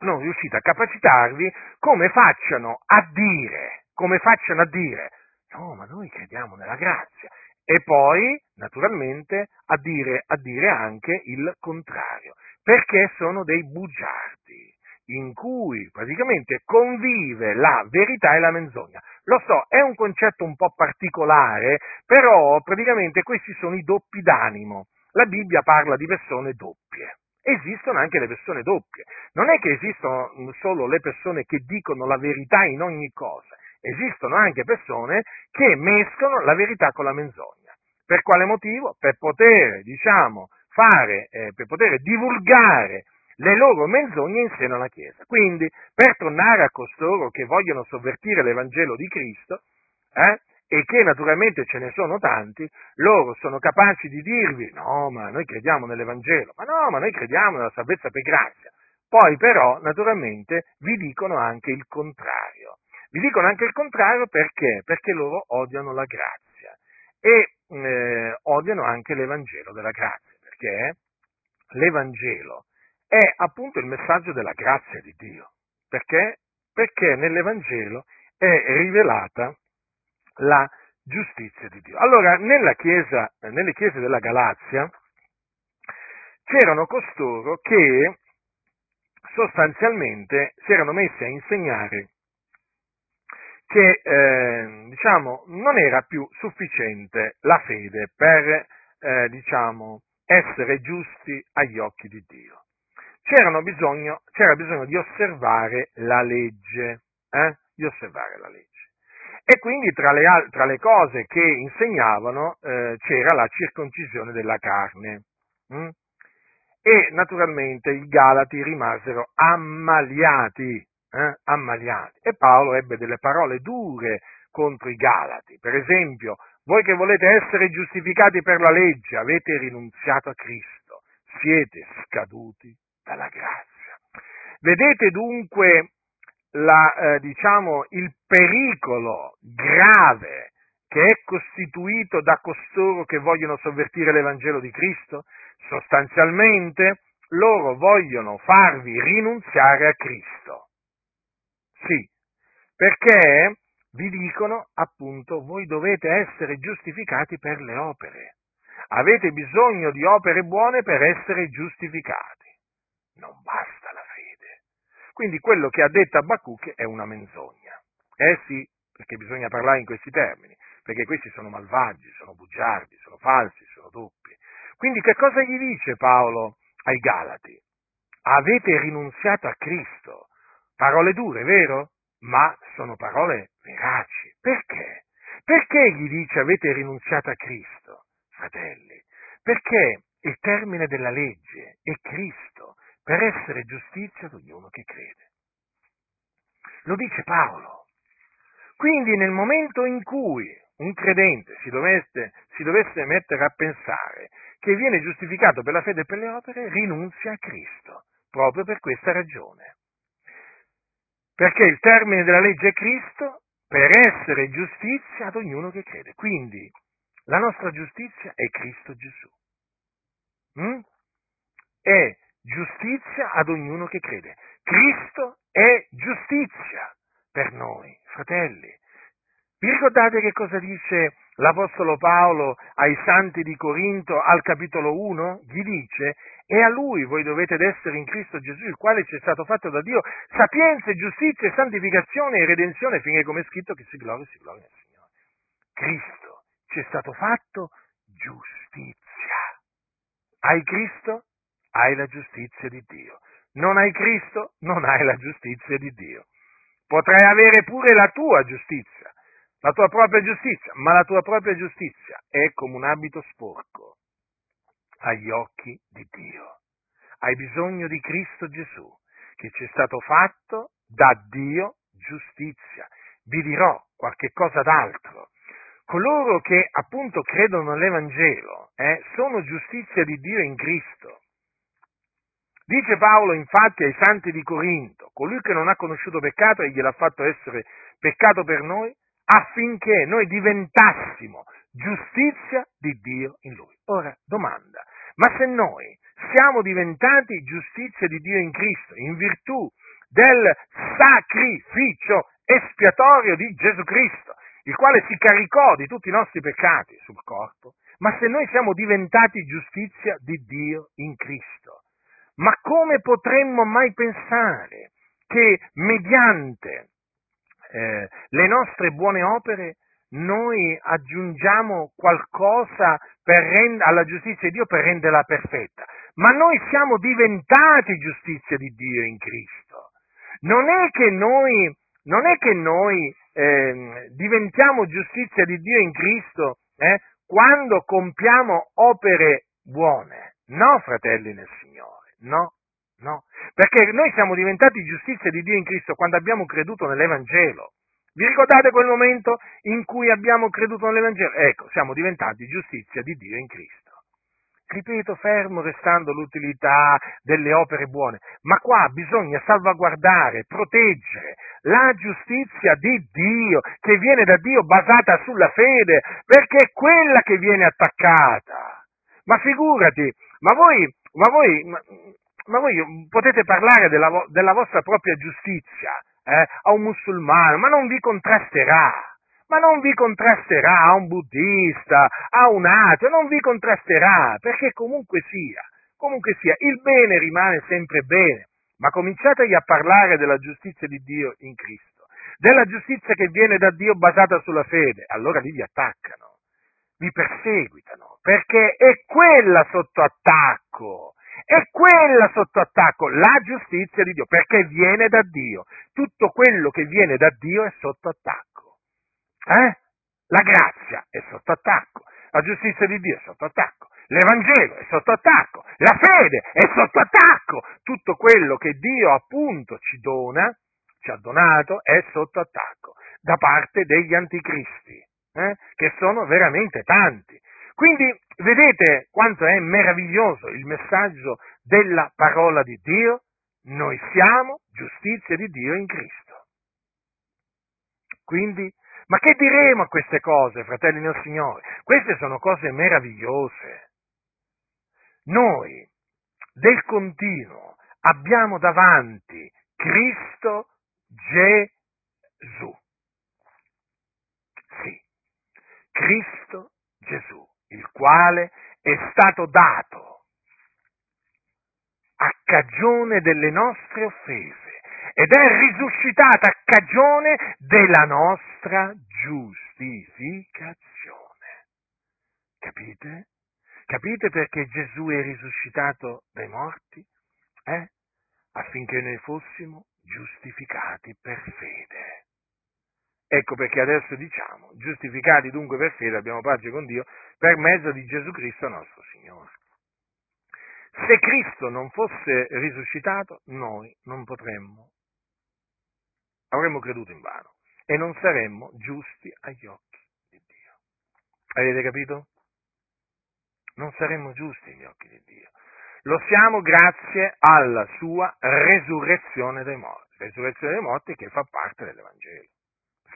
non riuscite a capacitarvi come facciano a dire, come facciano a dire, no, ma noi crediamo nella grazia. E poi, naturalmente, a dire, a dire anche il contrario, perché sono dei bugiardi in cui praticamente convive la verità e la menzogna. Lo so, è un concetto un po' particolare, però praticamente questi sono i doppi d'animo. La Bibbia parla di persone doppie. Esistono anche le persone doppie. Non è che esistono solo le persone che dicono la verità in ogni cosa, esistono anche persone che mescolano la verità con la menzogna. Per quale motivo? Per poter, diciamo, fare, eh, per poter divulgare le loro menzogne in seno alla Chiesa. Quindi, per tornare a costoro che vogliono sovvertire l'Evangelo di Cristo, eh, e che naturalmente ce ne sono tanti, loro sono capaci di dirvi no, ma noi crediamo nell'Evangelo, ma no, ma noi crediamo nella salvezza per grazia. Poi però, naturalmente, vi dicono anche il contrario. Vi dicono anche il contrario perché? Perché loro odiano la grazia e eh, odiano anche l'Evangelo della grazia, perché l'Evangelo è appunto il messaggio della grazia di Dio. Perché? Perché nell'Evangelo è rivelata la giustizia di Dio. Allora, chiesa, nelle chiese della Galazia c'erano costoro che sostanzialmente si erano messi a insegnare che eh, diciamo, non era più sufficiente la fede per eh, diciamo, essere giusti agli occhi di Dio bisogno, c'era bisogno di osservare la legge, eh? di osservare la legge. E quindi tra le, tra le cose che insegnavano eh, c'era la circoncisione della carne. Hm? E naturalmente i Galati rimasero ammaliati, eh? ammaliati. E Paolo ebbe delle parole dure contro i Galati. Per esempio, voi che volete essere giustificati per la legge avete rinunziato a Cristo, siete scaduti dalla grazia. Vedete dunque la, eh, diciamo, il pericolo grave che è costituito da costoro che vogliono sovvertire l'Evangelo di Cristo? Sostanzialmente loro vogliono farvi rinunziare a Cristo. Sì, Perché vi dicono appunto voi dovete essere giustificati per le opere. Avete bisogno di opere buone per essere giustificati. Non basta la fede. Quindi quello che ha detto Abacuc è una menzogna. Eh sì, perché bisogna parlare in questi termini, perché questi sono malvagi, sono bugiardi, sono falsi, sono doppi. Quindi che cosa gli dice Paolo ai Galati? Avete rinunziato a Cristo. Parole dure, vero? Ma sono parole veraci. Perché? Perché gli dice avete rinunziato a Cristo, fratelli? Perché il termine della legge è Cristo per essere giustizia ad ognuno che crede. Lo dice Paolo. Quindi nel momento in cui un credente si dovesse, si dovesse mettere a pensare che viene giustificato per la fede e per le opere, rinunzia a Cristo, proprio per questa ragione. Perché il termine della legge è Cristo per essere giustizia ad ognuno che crede. Quindi la nostra giustizia è Cristo Gesù. Mm? È giustizia ad ognuno che crede. Cristo è giustizia per noi, fratelli. Vi ricordate che cosa dice l'Apostolo Paolo ai santi di Corinto al capitolo 1? Gli dice, e a lui voi dovete essere in Cristo Gesù, il quale ci è stato fatto da Dio, sapienza, giustizia, santificazione e redenzione, finché come è scritto che si gloria, si gloria nel Signore. Cristo ci è stato fatto giustizia. Hai Cristo? Hai la giustizia di Dio. Non hai Cristo? Non hai la giustizia di Dio. Potrai avere pure la tua giustizia, la tua propria giustizia, ma la tua propria giustizia è come un abito sporco agli occhi di Dio. Hai bisogno di Cristo Gesù, che ci è stato fatto da Dio giustizia. Vi dirò qualche cosa d'altro. Coloro che appunto credono nell'Evangelo eh, sono giustizia di Dio in Cristo. Dice Paolo infatti ai santi di Corinto, colui che non ha conosciuto peccato e gliel'ha fatto essere peccato per noi, affinché noi diventassimo giustizia di Dio in lui. Ora, domanda, ma se noi siamo diventati giustizia di Dio in Cristo, in virtù del sacrificio espiatorio di Gesù Cristo, il quale si caricò di tutti i nostri peccati sul corpo, ma se noi siamo diventati giustizia di Dio in Cristo, ma come potremmo mai pensare che mediante eh, le nostre buone opere noi aggiungiamo qualcosa rend- alla giustizia di Dio per renderla perfetta, ma noi siamo diventati giustizia di Dio in Cristo. Non è che noi, è che noi eh, diventiamo giustizia di Dio in Cristo eh, quando compiamo opere buone. No, fratelli nel Signore, no, no. Perché noi siamo diventati giustizia di Dio in Cristo quando abbiamo creduto nell'Evangelo. Vi ricordate quel momento in cui abbiamo creduto nell'Evangelo? Ecco, siamo diventati giustizia di Dio in Cristo. Ripeto, fermo restando l'utilità delle opere buone, ma qua bisogna salvaguardare, proteggere la giustizia di Dio, che viene da Dio basata sulla fede, perché è quella che viene attaccata. Ma figurati, ma voi, ma voi, ma, ma voi potete parlare della, della vostra propria giustizia, eh, a un musulmano, ma non vi contrasterà. Ma non vi contrasterà a un buddista, a un ateo, non vi contrasterà, perché comunque sia, comunque sia, il bene rimane sempre bene. Ma cominciategli a parlare della giustizia di Dio in Cristo, della giustizia che viene da Dio basata sulla fede, allora lì vi attaccano, vi perseguitano, perché è quella sotto attacco è quella sotto attacco, la giustizia di Dio, perché viene da Dio. Tutto quello che viene da Dio è sotto attacco. Eh? La grazia è sotto attacco, la giustizia di Dio è sotto attacco, l'Evangelo è sotto attacco, la fede è sotto attacco. Tutto quello che Dio appunto ci dona, ci ha donato, è sotto attacco da parte degli anticristi, eh? che sono veramente tanti. Quindi vedete quanto è meraviglioso il messaggio della parola di Dio? Noi siamo giustizia di Dio in Cristo. Quindi, ma che diremo a queste cose, fratelli del Signore? Queste sono cose meravigliose. Noi, del continuo, abbiamo davanti Cristo Gesù. Gesù. Sì, Cristo Gesù, il quale è stato dato a cagione delle nostre offese ed è risuscitato a cagione della nostra giustificazione. Capite? Capite perché Gesù è risuscitato dai morti? Eh? Affinché noi fossimo giustificati per fede. Ecco perché adesso diciamo, giustificati dunque per fede abbiamo pace con Dio per mezzo di Gesù Cristo nostro Signore. Se Cristo non fosse risuscitato, noi non potremmo, avremmo creduto in vano e non saremmo giusti agli occhi di Dio. Avete capito? non saremmo giusti agli occhi di Dio. Lo siamo grazie alla sua resurrezione dei morti, resurrezione dei morti che fa parte dell'Evangelo.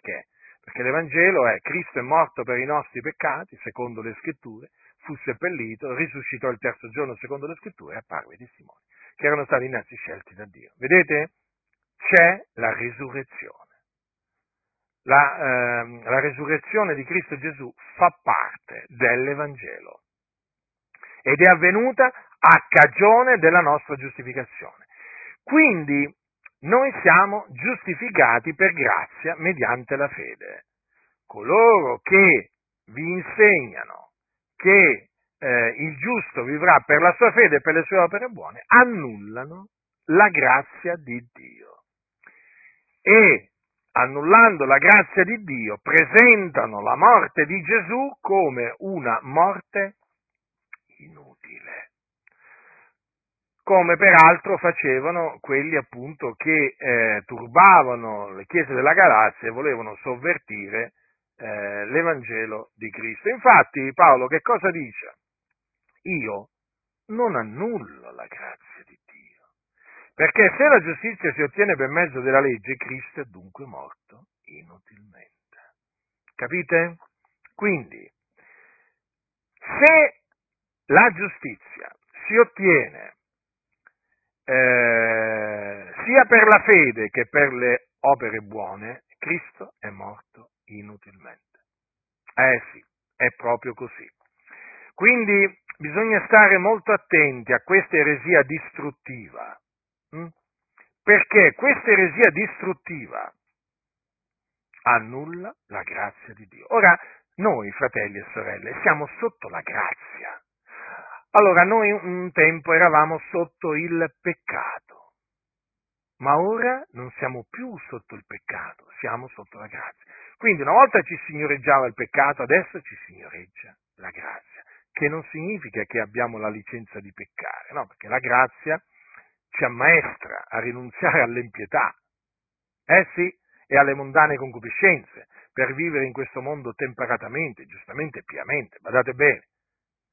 Perché? Perché l'Evangelo è Cristo è morto per i nostri peccati, secondo le scritture, fu seppellito, risuscitò il terzo giorno secondo le scritture e apparve ai testimoni, che erano stati innanzi scelti da Dio. Vedete? C'è la risurrezione. La, eh, la resurrezione di Cristo Gesù fa parte dell'Evangelo ed è avvenuta a cagione della nostra giustificazione. Quindi noi siamo giustificati per grazia mediante la fede. Coloro che vi insegnano che eh, il giusto vivrà per la sua fede e per le sue opere buone, annullano la grazia di Dio. E annullando la grazia di Dio, presentano la morte di Gesù come una morte inutile. Come peraltro facevano quelli appunto che eh, turbavano le chiese della Galazia e volevano sovvertire eh, l'Evangelo di Cristo. Infatti Paolo che cosa dice? Io non annullo la grazia di Dio, perché se la giustizia si ottiene per mezzo della legge, Cristo è dunque morto inutilmente. Capite? Quindi, se la giustizia si ottiene eh, sia per la fede che per le opere buone, Cristo è morto inutilmente. Eh sì, è proprio così. Quindi bisogna stare molto attenti a questa eresia distruttiva, hm? perché questa eresia distruttiva annulla la grazia di Dio. Ora, noi, fratelli e sorelle, siamo sotto la grazia. Allora, noi un tempo eravamo sotto il peccato, ma ora non siamo più sotto il peccato, siamo sotto la grazia. Quindi una volta ci signoreggiava il peccato, adesso ci signoreggia la grazia, che non significa che abbiamo la licenza di peccare, no, perché la grazia ci ammaestra a rinunziare all'impietà, eh sì, e alle mondane concupiscenze, per vivere in questo mondo temperatamente, giustamente e piamente, badate bene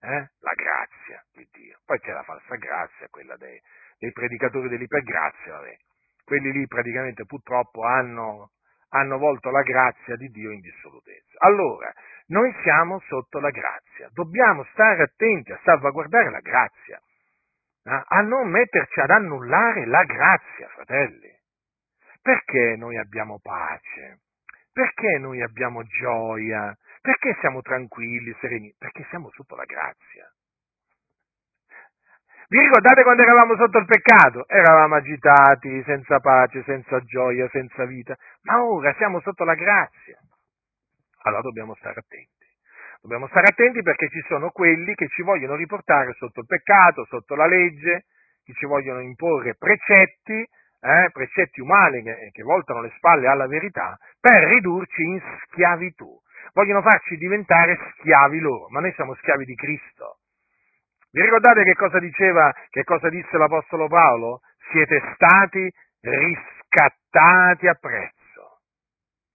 eh? la grazia di Dio. Poi c'è la falsa grazia, quella dei, dei predicatori dell'ipergrazia, vabbè. quelli lì praticamente purtroppo hanno, hanno volto la grazia di Dio in dissolutezza. Allora, noi siamo sotto la grazia, dobbiamo stare attenti a salvaguardare la grazia, eh? a non metterci ad annullare la grazia, fratelli. Perché noi abbiamo pace? Perché noi abbiamo gioia? Perché siamo tranquilli, sereni? Perché siamo sotto la grazia. Vi ricordate quando eravamo sotto il peccato? Eravamo agitati, senza pace, senza gioia, senza vita, ma ora siamo sotto la grazia. Allora dobbiamo stare attenti. Dobbiamo stare attenti perché ci sono quelli che ci vogliono riportare sotto il peccato, sotto la legge, che ci vogliono imporre precetti, eh, precetti umani che, che voltano le spalle alla verità, per ridurci in schiavitù vogliono farci diventare schiavi loro, ma noi siamo schiavi di Cristo. Vi ricordate che cosa diceva, che cosa disse l'Apostolo Paolo? Siete stati riscattati a prezzo,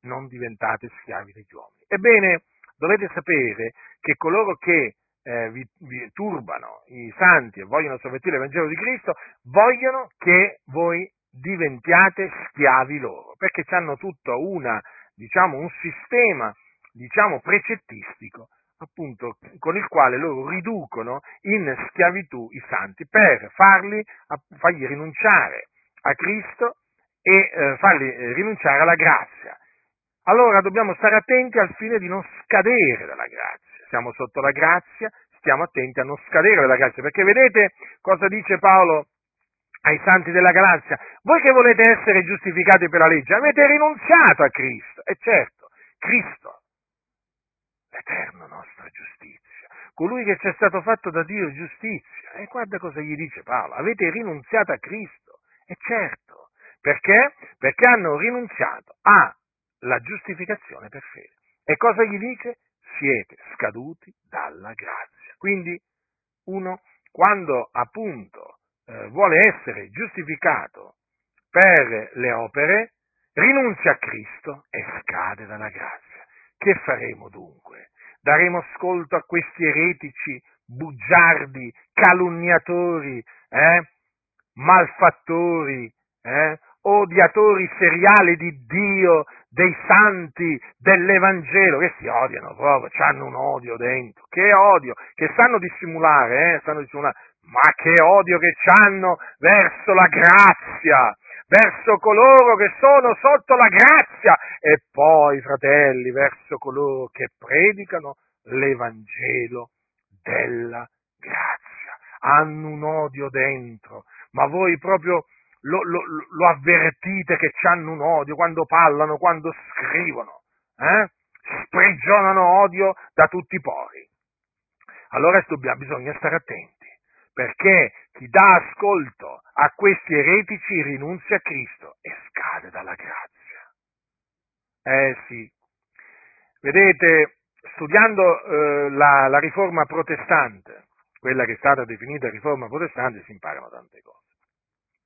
non diventate schiavi degli uomini. Ebbene, dovete sapere che coloro che eh, vi, vi, turbano i santi e vogliono sovvertire il Vangelo di Cristo, vogliono che voi diventiate schiavi loro, perché hanno tutto una, diciamo, un sistema diciamo, precettistico, appunto, con il quale loro riducono in schiavitù i santi per farli, fargli rinunciare a Cristo e eh, farli eh, rinunciare alla grazia allora dobbiamo stare attenti al fine di non scadere dalla grazia. Siamo sotto la grazia, stiamo attenti a non scadere dalla grazia, perché vedete cosa dice Paolo ai santi della Galazia? Voi che volete essere giustificati per la legge, avete rinunziato a Cristo. E certo, Cristo, l'eterno nostra giustizia, colui che ci è stato fatto da Dio giustizia. E guarda cosa gli dice Paolo, avete rinunziato a Cristo. E certo, perché? Perché hanno rinunziato alla giustificazione per fede. E cosa gli dice? Siete scaduti dalla grazia. Quindi uno, quando appunto eh, vuole essere giustificato per le opere, rinunzia a Cristo e scade dalla grazia. Che faremo dunque? Daremo ascolto a questi eretici, bugiardi, calunniatori, eh? malfattori, eh? odiatori seriali di Dio, dei santi, dell'Evangelo, che si odiano proprio, hanno un odio dentro, che odio, che sanno dissimulare, eh? sanno dissimulare, ma che odio che hanno verso la grazia, verso coloro che sono sotto la grazia e poi, fratelli, verso coloro che predicano l'Evangelo della grazia. Hanno un odio dentro, ma voi proprio lo, lo, lo avvertite che hanno un odio quando parlano, quando scrivono, eh? sprigionano odio da tutti i pori. Allora bisogna stare attenti perché chi dà ascolto a questi eretici rinunzia a Cristo e scade dalla grazia. Eh sì, vedete, studiando eh, la, la riforma protestante, quella che è stata definita riforma protestante, si imparano tante cose.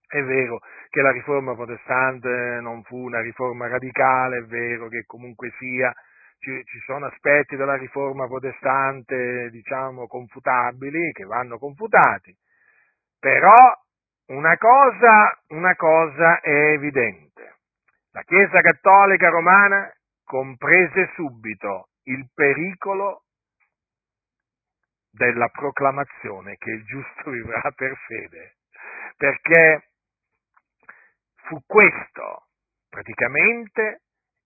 È vero che la riforma protestante non fu una riforma radicale, è vero che comunque sia ci, ci, sono aspetti della riforma protestante, diciamo, confutabili, che vanno confutati, però una cosa, una cosa è evidente. La Chiesa Cattolica Romana comprese subito il pericolo della proclamazione che il giusto *laughs* vivrà per fede, perché fu questo praticamente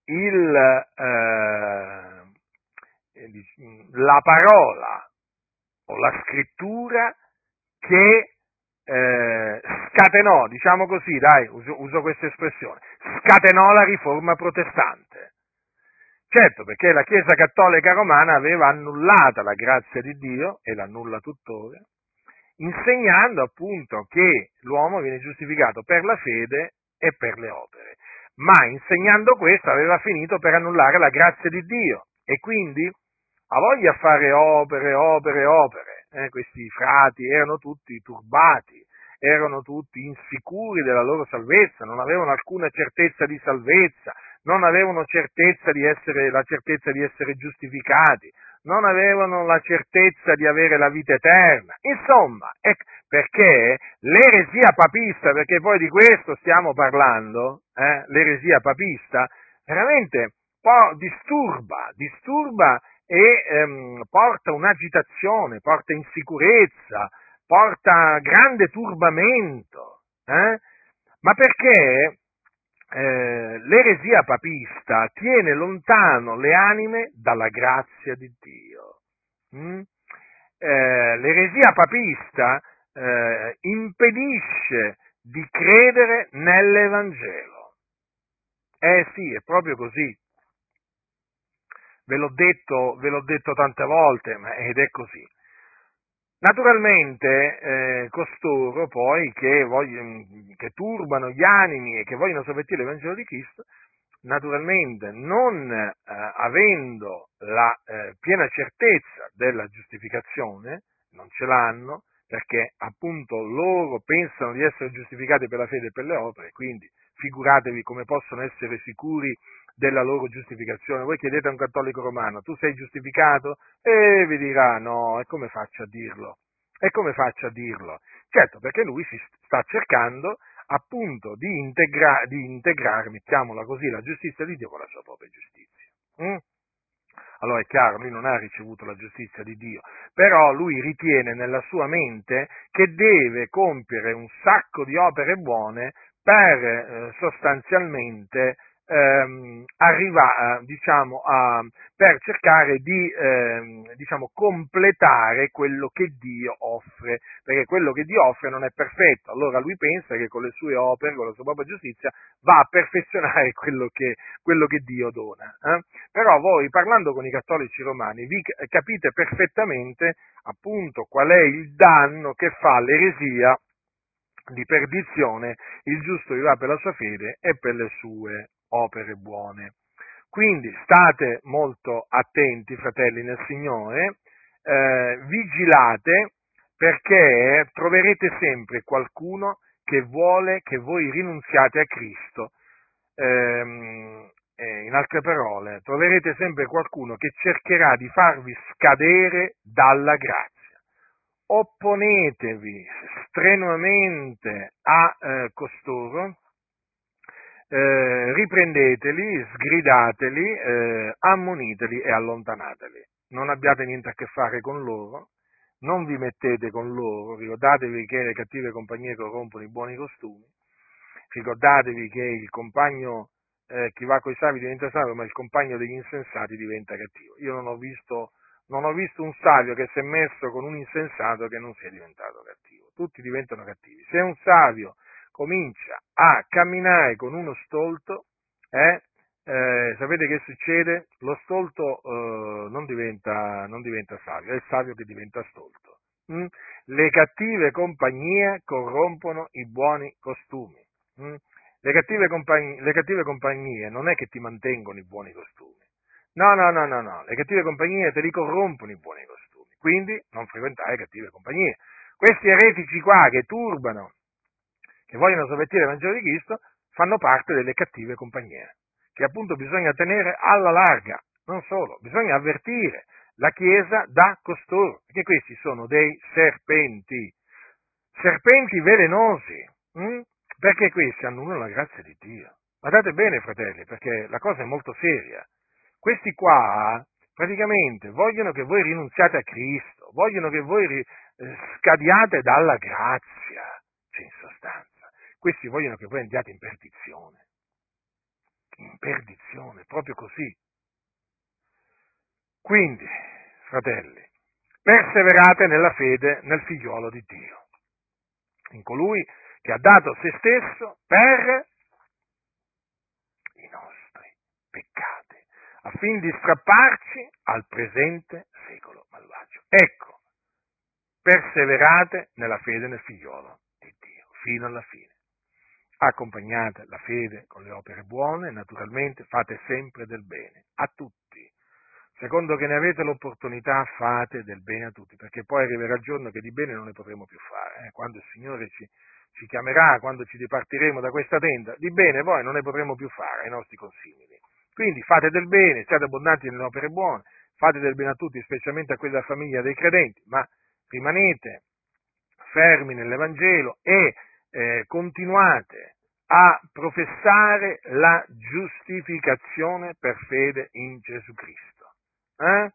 il, eh, la parola o la scrittura che eh, scatenò, diciamo così, dai, uso, uso questa espressione, scatenò la riforma protestante. Certo, perché la Chiesa Cattolica Romana aveva annullata la grazia di Dio, e l'annulla tuttora, insegnando appunto che l'uomo viene giustificato per la fede e per le opere ma insegnando questo aveva finito per annullare la grazia di Dio e quindi ha voglia a fare opere, opere, opere. Eh, questi frati erano tutti turbati, erano tutti insicuri della loro salvezza, non avevano alcuna certezza di salvezza, non avevano certezza essere, la certezza di essere giustificati, non avevano la certezza di avere la vita eterna. Insomma, ecco, perché l'eresia papista, perché poi di questo stiamo parlando, eh, l'eresia papista, veramente po- disturba, disturba e ehm, porta un'agitazione, porta insicurezza, porta grande turbamento. Eh? Ma perché eh, l'eresia papista tiene lontano le anime dalla grazia di Dio. Mm? Eh, l'eresia papista eh, impedisce di credere nell'Evangelo. Eh sì, è proprio così. Ve l'ho detto, ve l'ho detto tante volte, ed è così. Naturalmente eh, costoro poi che, vogliono, che, turbano gli animi e che vogliono sovvertire l'Evangelo di Cristo, naturalmente non eh, avendo la eh, piena certezza della giustificazione, non ce l'hanno, perché appunto loro pensano di essere giustificati per la fede e per le opere, quindi figuratevi come possono essere sicuri della loro giustificazione. Voi chiedete a un cattolico romano, tu sei giustificato? E vi dirà, no, e come faccio a dirlo? E come faccio a dirlo? Certo, perché lui si sta cercando appunto di, integra- di integrare, mettiamola così, la giustizia di Dio con la sua propria giustizia. Mm? Allora è chiaro, lui non ha ricevuto la giustizia di Dio, però lui ritiene nella sua mente che deve compiere un sacco di opere buone per eh, sostanzialmente ehm, arriva, diciamo, a, per cercare di ehm, diciamo, completare quello che Dio offre, perché quello che Dio offre non è perfetto, allora lui pensa che con le sue opere, con la sua propria giustizia, va a perfezionare *laughs* quello che, quello che Dio dona. Eh? Però voi, parlando con i cattolici romani, vi capite perfettamente appunto qual è il danno che fa l'eresia di perdizione, il giusto vivrà per la sua fede e per le sue opere buone. Quindi state molto attenti, fratelli nel Signore, eh, vigilate perché troverete sempre qualcuno che vuole che voi rinunziate a Cristo. Eh, in altre parole, troverete sempre qualcuno che cercherà di farvi scadere dalla grazia. Opponetevi strenuamente a eh, costoro eh, riprendeteli, sgridateli, eh, ammoniteli e allontanateli. Non abbiate niente a che fare con loro, non vi mettete con loro, ricordatevi che le cattive compagnie corrompono i buoni costumi, ricordatevi che il compagno, eh, chi va con i savi diventa savio, ma il compagno degli insensati diventa cattivo. Io non ho visto, non ho visto un savio che si è messo con un insensato che non sia diventato cattivo. Tutti diventano cattivi. Se un savio comincia a camminare con uno stolto, eh, eh, sapete che succede? Lo stolto eh, non, diventa, non, diventa, savio, è il savio che diventa stolto. Mm? Le cattive compagnie corrompono i buoni costumi. Mm? Le, cattive compagnie, le cattive compagnie non è che ti mantengono i buoni costumi. No, no, no, no, no, le cattive compagnie te li corrompono i buoni costumi. Quindi non frequentare cattive compagnie. Questi eretici qua che turbano che vogliono sovvertire il Vangelo di Cristo fanno parte delle cattive compagnie, che appunto bisogna tenere alla larga. Non solo, bisogna avvertire la Chiesa da costoro, perché questi sono dei serpenti, serpenti velenosi, hm? perché questi annullano la grazia di Dio. Guardate bene, fratelli, perché la cosa è molto seria. Questi qua praticamente vogliono che voi rinunziate a Cristo, vogliono che voi eh, scadiate dalla grazia, cioè in sostanza. Questi vogliono che voi andiate in perdizione. In perdizione, proprio così. Quindi, fratelli, perseverate nella fede nel figliuolo di Dio, in colui che ha dato se stesso per i nostri peccati, affin di strapparci al presente secolo malvagio. Ecco, perseverate nella fede nel figliuolo di Dio, fino alla fine accompagnate la fede con le opere buone, naturalmente fate sempre del bene a tutti. Secondo che ne avete l'opportunità, fate del bene a tutti, perché poi arriverà il giorno che di bene non ne potremo più fare. Eh? Quando il Signore ci, ci, chiamerà, quando ci dipartiremo da questa tenda, di bene poi non ne potremo più fare ai nostri consimili. Quindi fate del bene, siate abbondanti nelle opere buone, fate del bene a tutti, specialmente a quella famiglia dei credenti, ma rimanete fermi nell'Evangelo e eh, continuate a professare la giustificazione per fede in Gesù Cristo. Eh?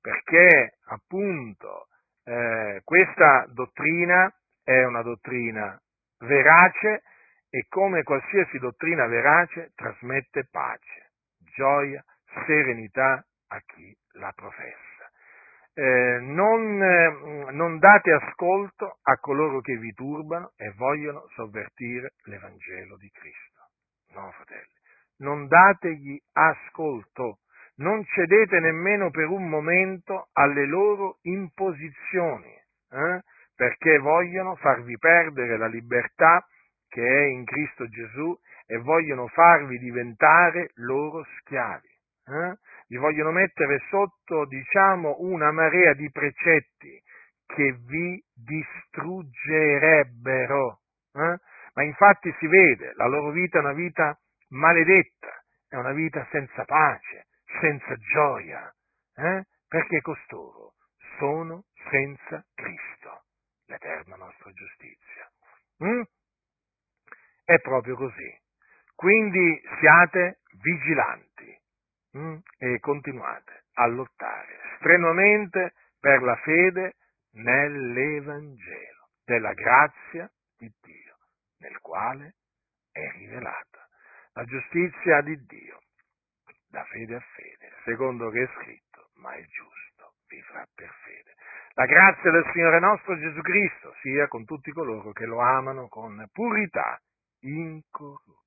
Perché appunto eh, questa dottrina è una dottrina verace e come qualsiasi dottrina verace trasmette pace, gioia, serenità a chi la professa eh, non, eh, non date ascolto a coloro che vi turbano e vogliono sovvertire l'Evangelo di Cristo. No, fratelli, non dategli ascolto, non cedete nemmeno per un momento alle loro imposizioni, eh? perché vogliono farvi perdere la libertà che è in Cristo Gesù e vogliono farvi diventare loro schiavi. Eh? Vi vogliono mettere sotto, diciamo, una marea di precetti che vi distruggerebbero. Eh? Ma infatti si vede, la loro vita è una vita maledetta, è una vita senza pace, senza gioia, eh? perché costoro sono senza Cristo, l'eterna nostra giustizia. Mm? È proprio così. Quindi siate vigilanti mm? e continuate a lottare strenuamente per la fede nell'Evangelo della grazia di Dio, nel quale è rivelata la giustizia di Dio, da fede a fede, secondo che è scritto, ma il giusto vivrà per fede. La grazia del Signore nostro Gesù Cristo sia con tutti coloro che lo amano con purità incorruttibile.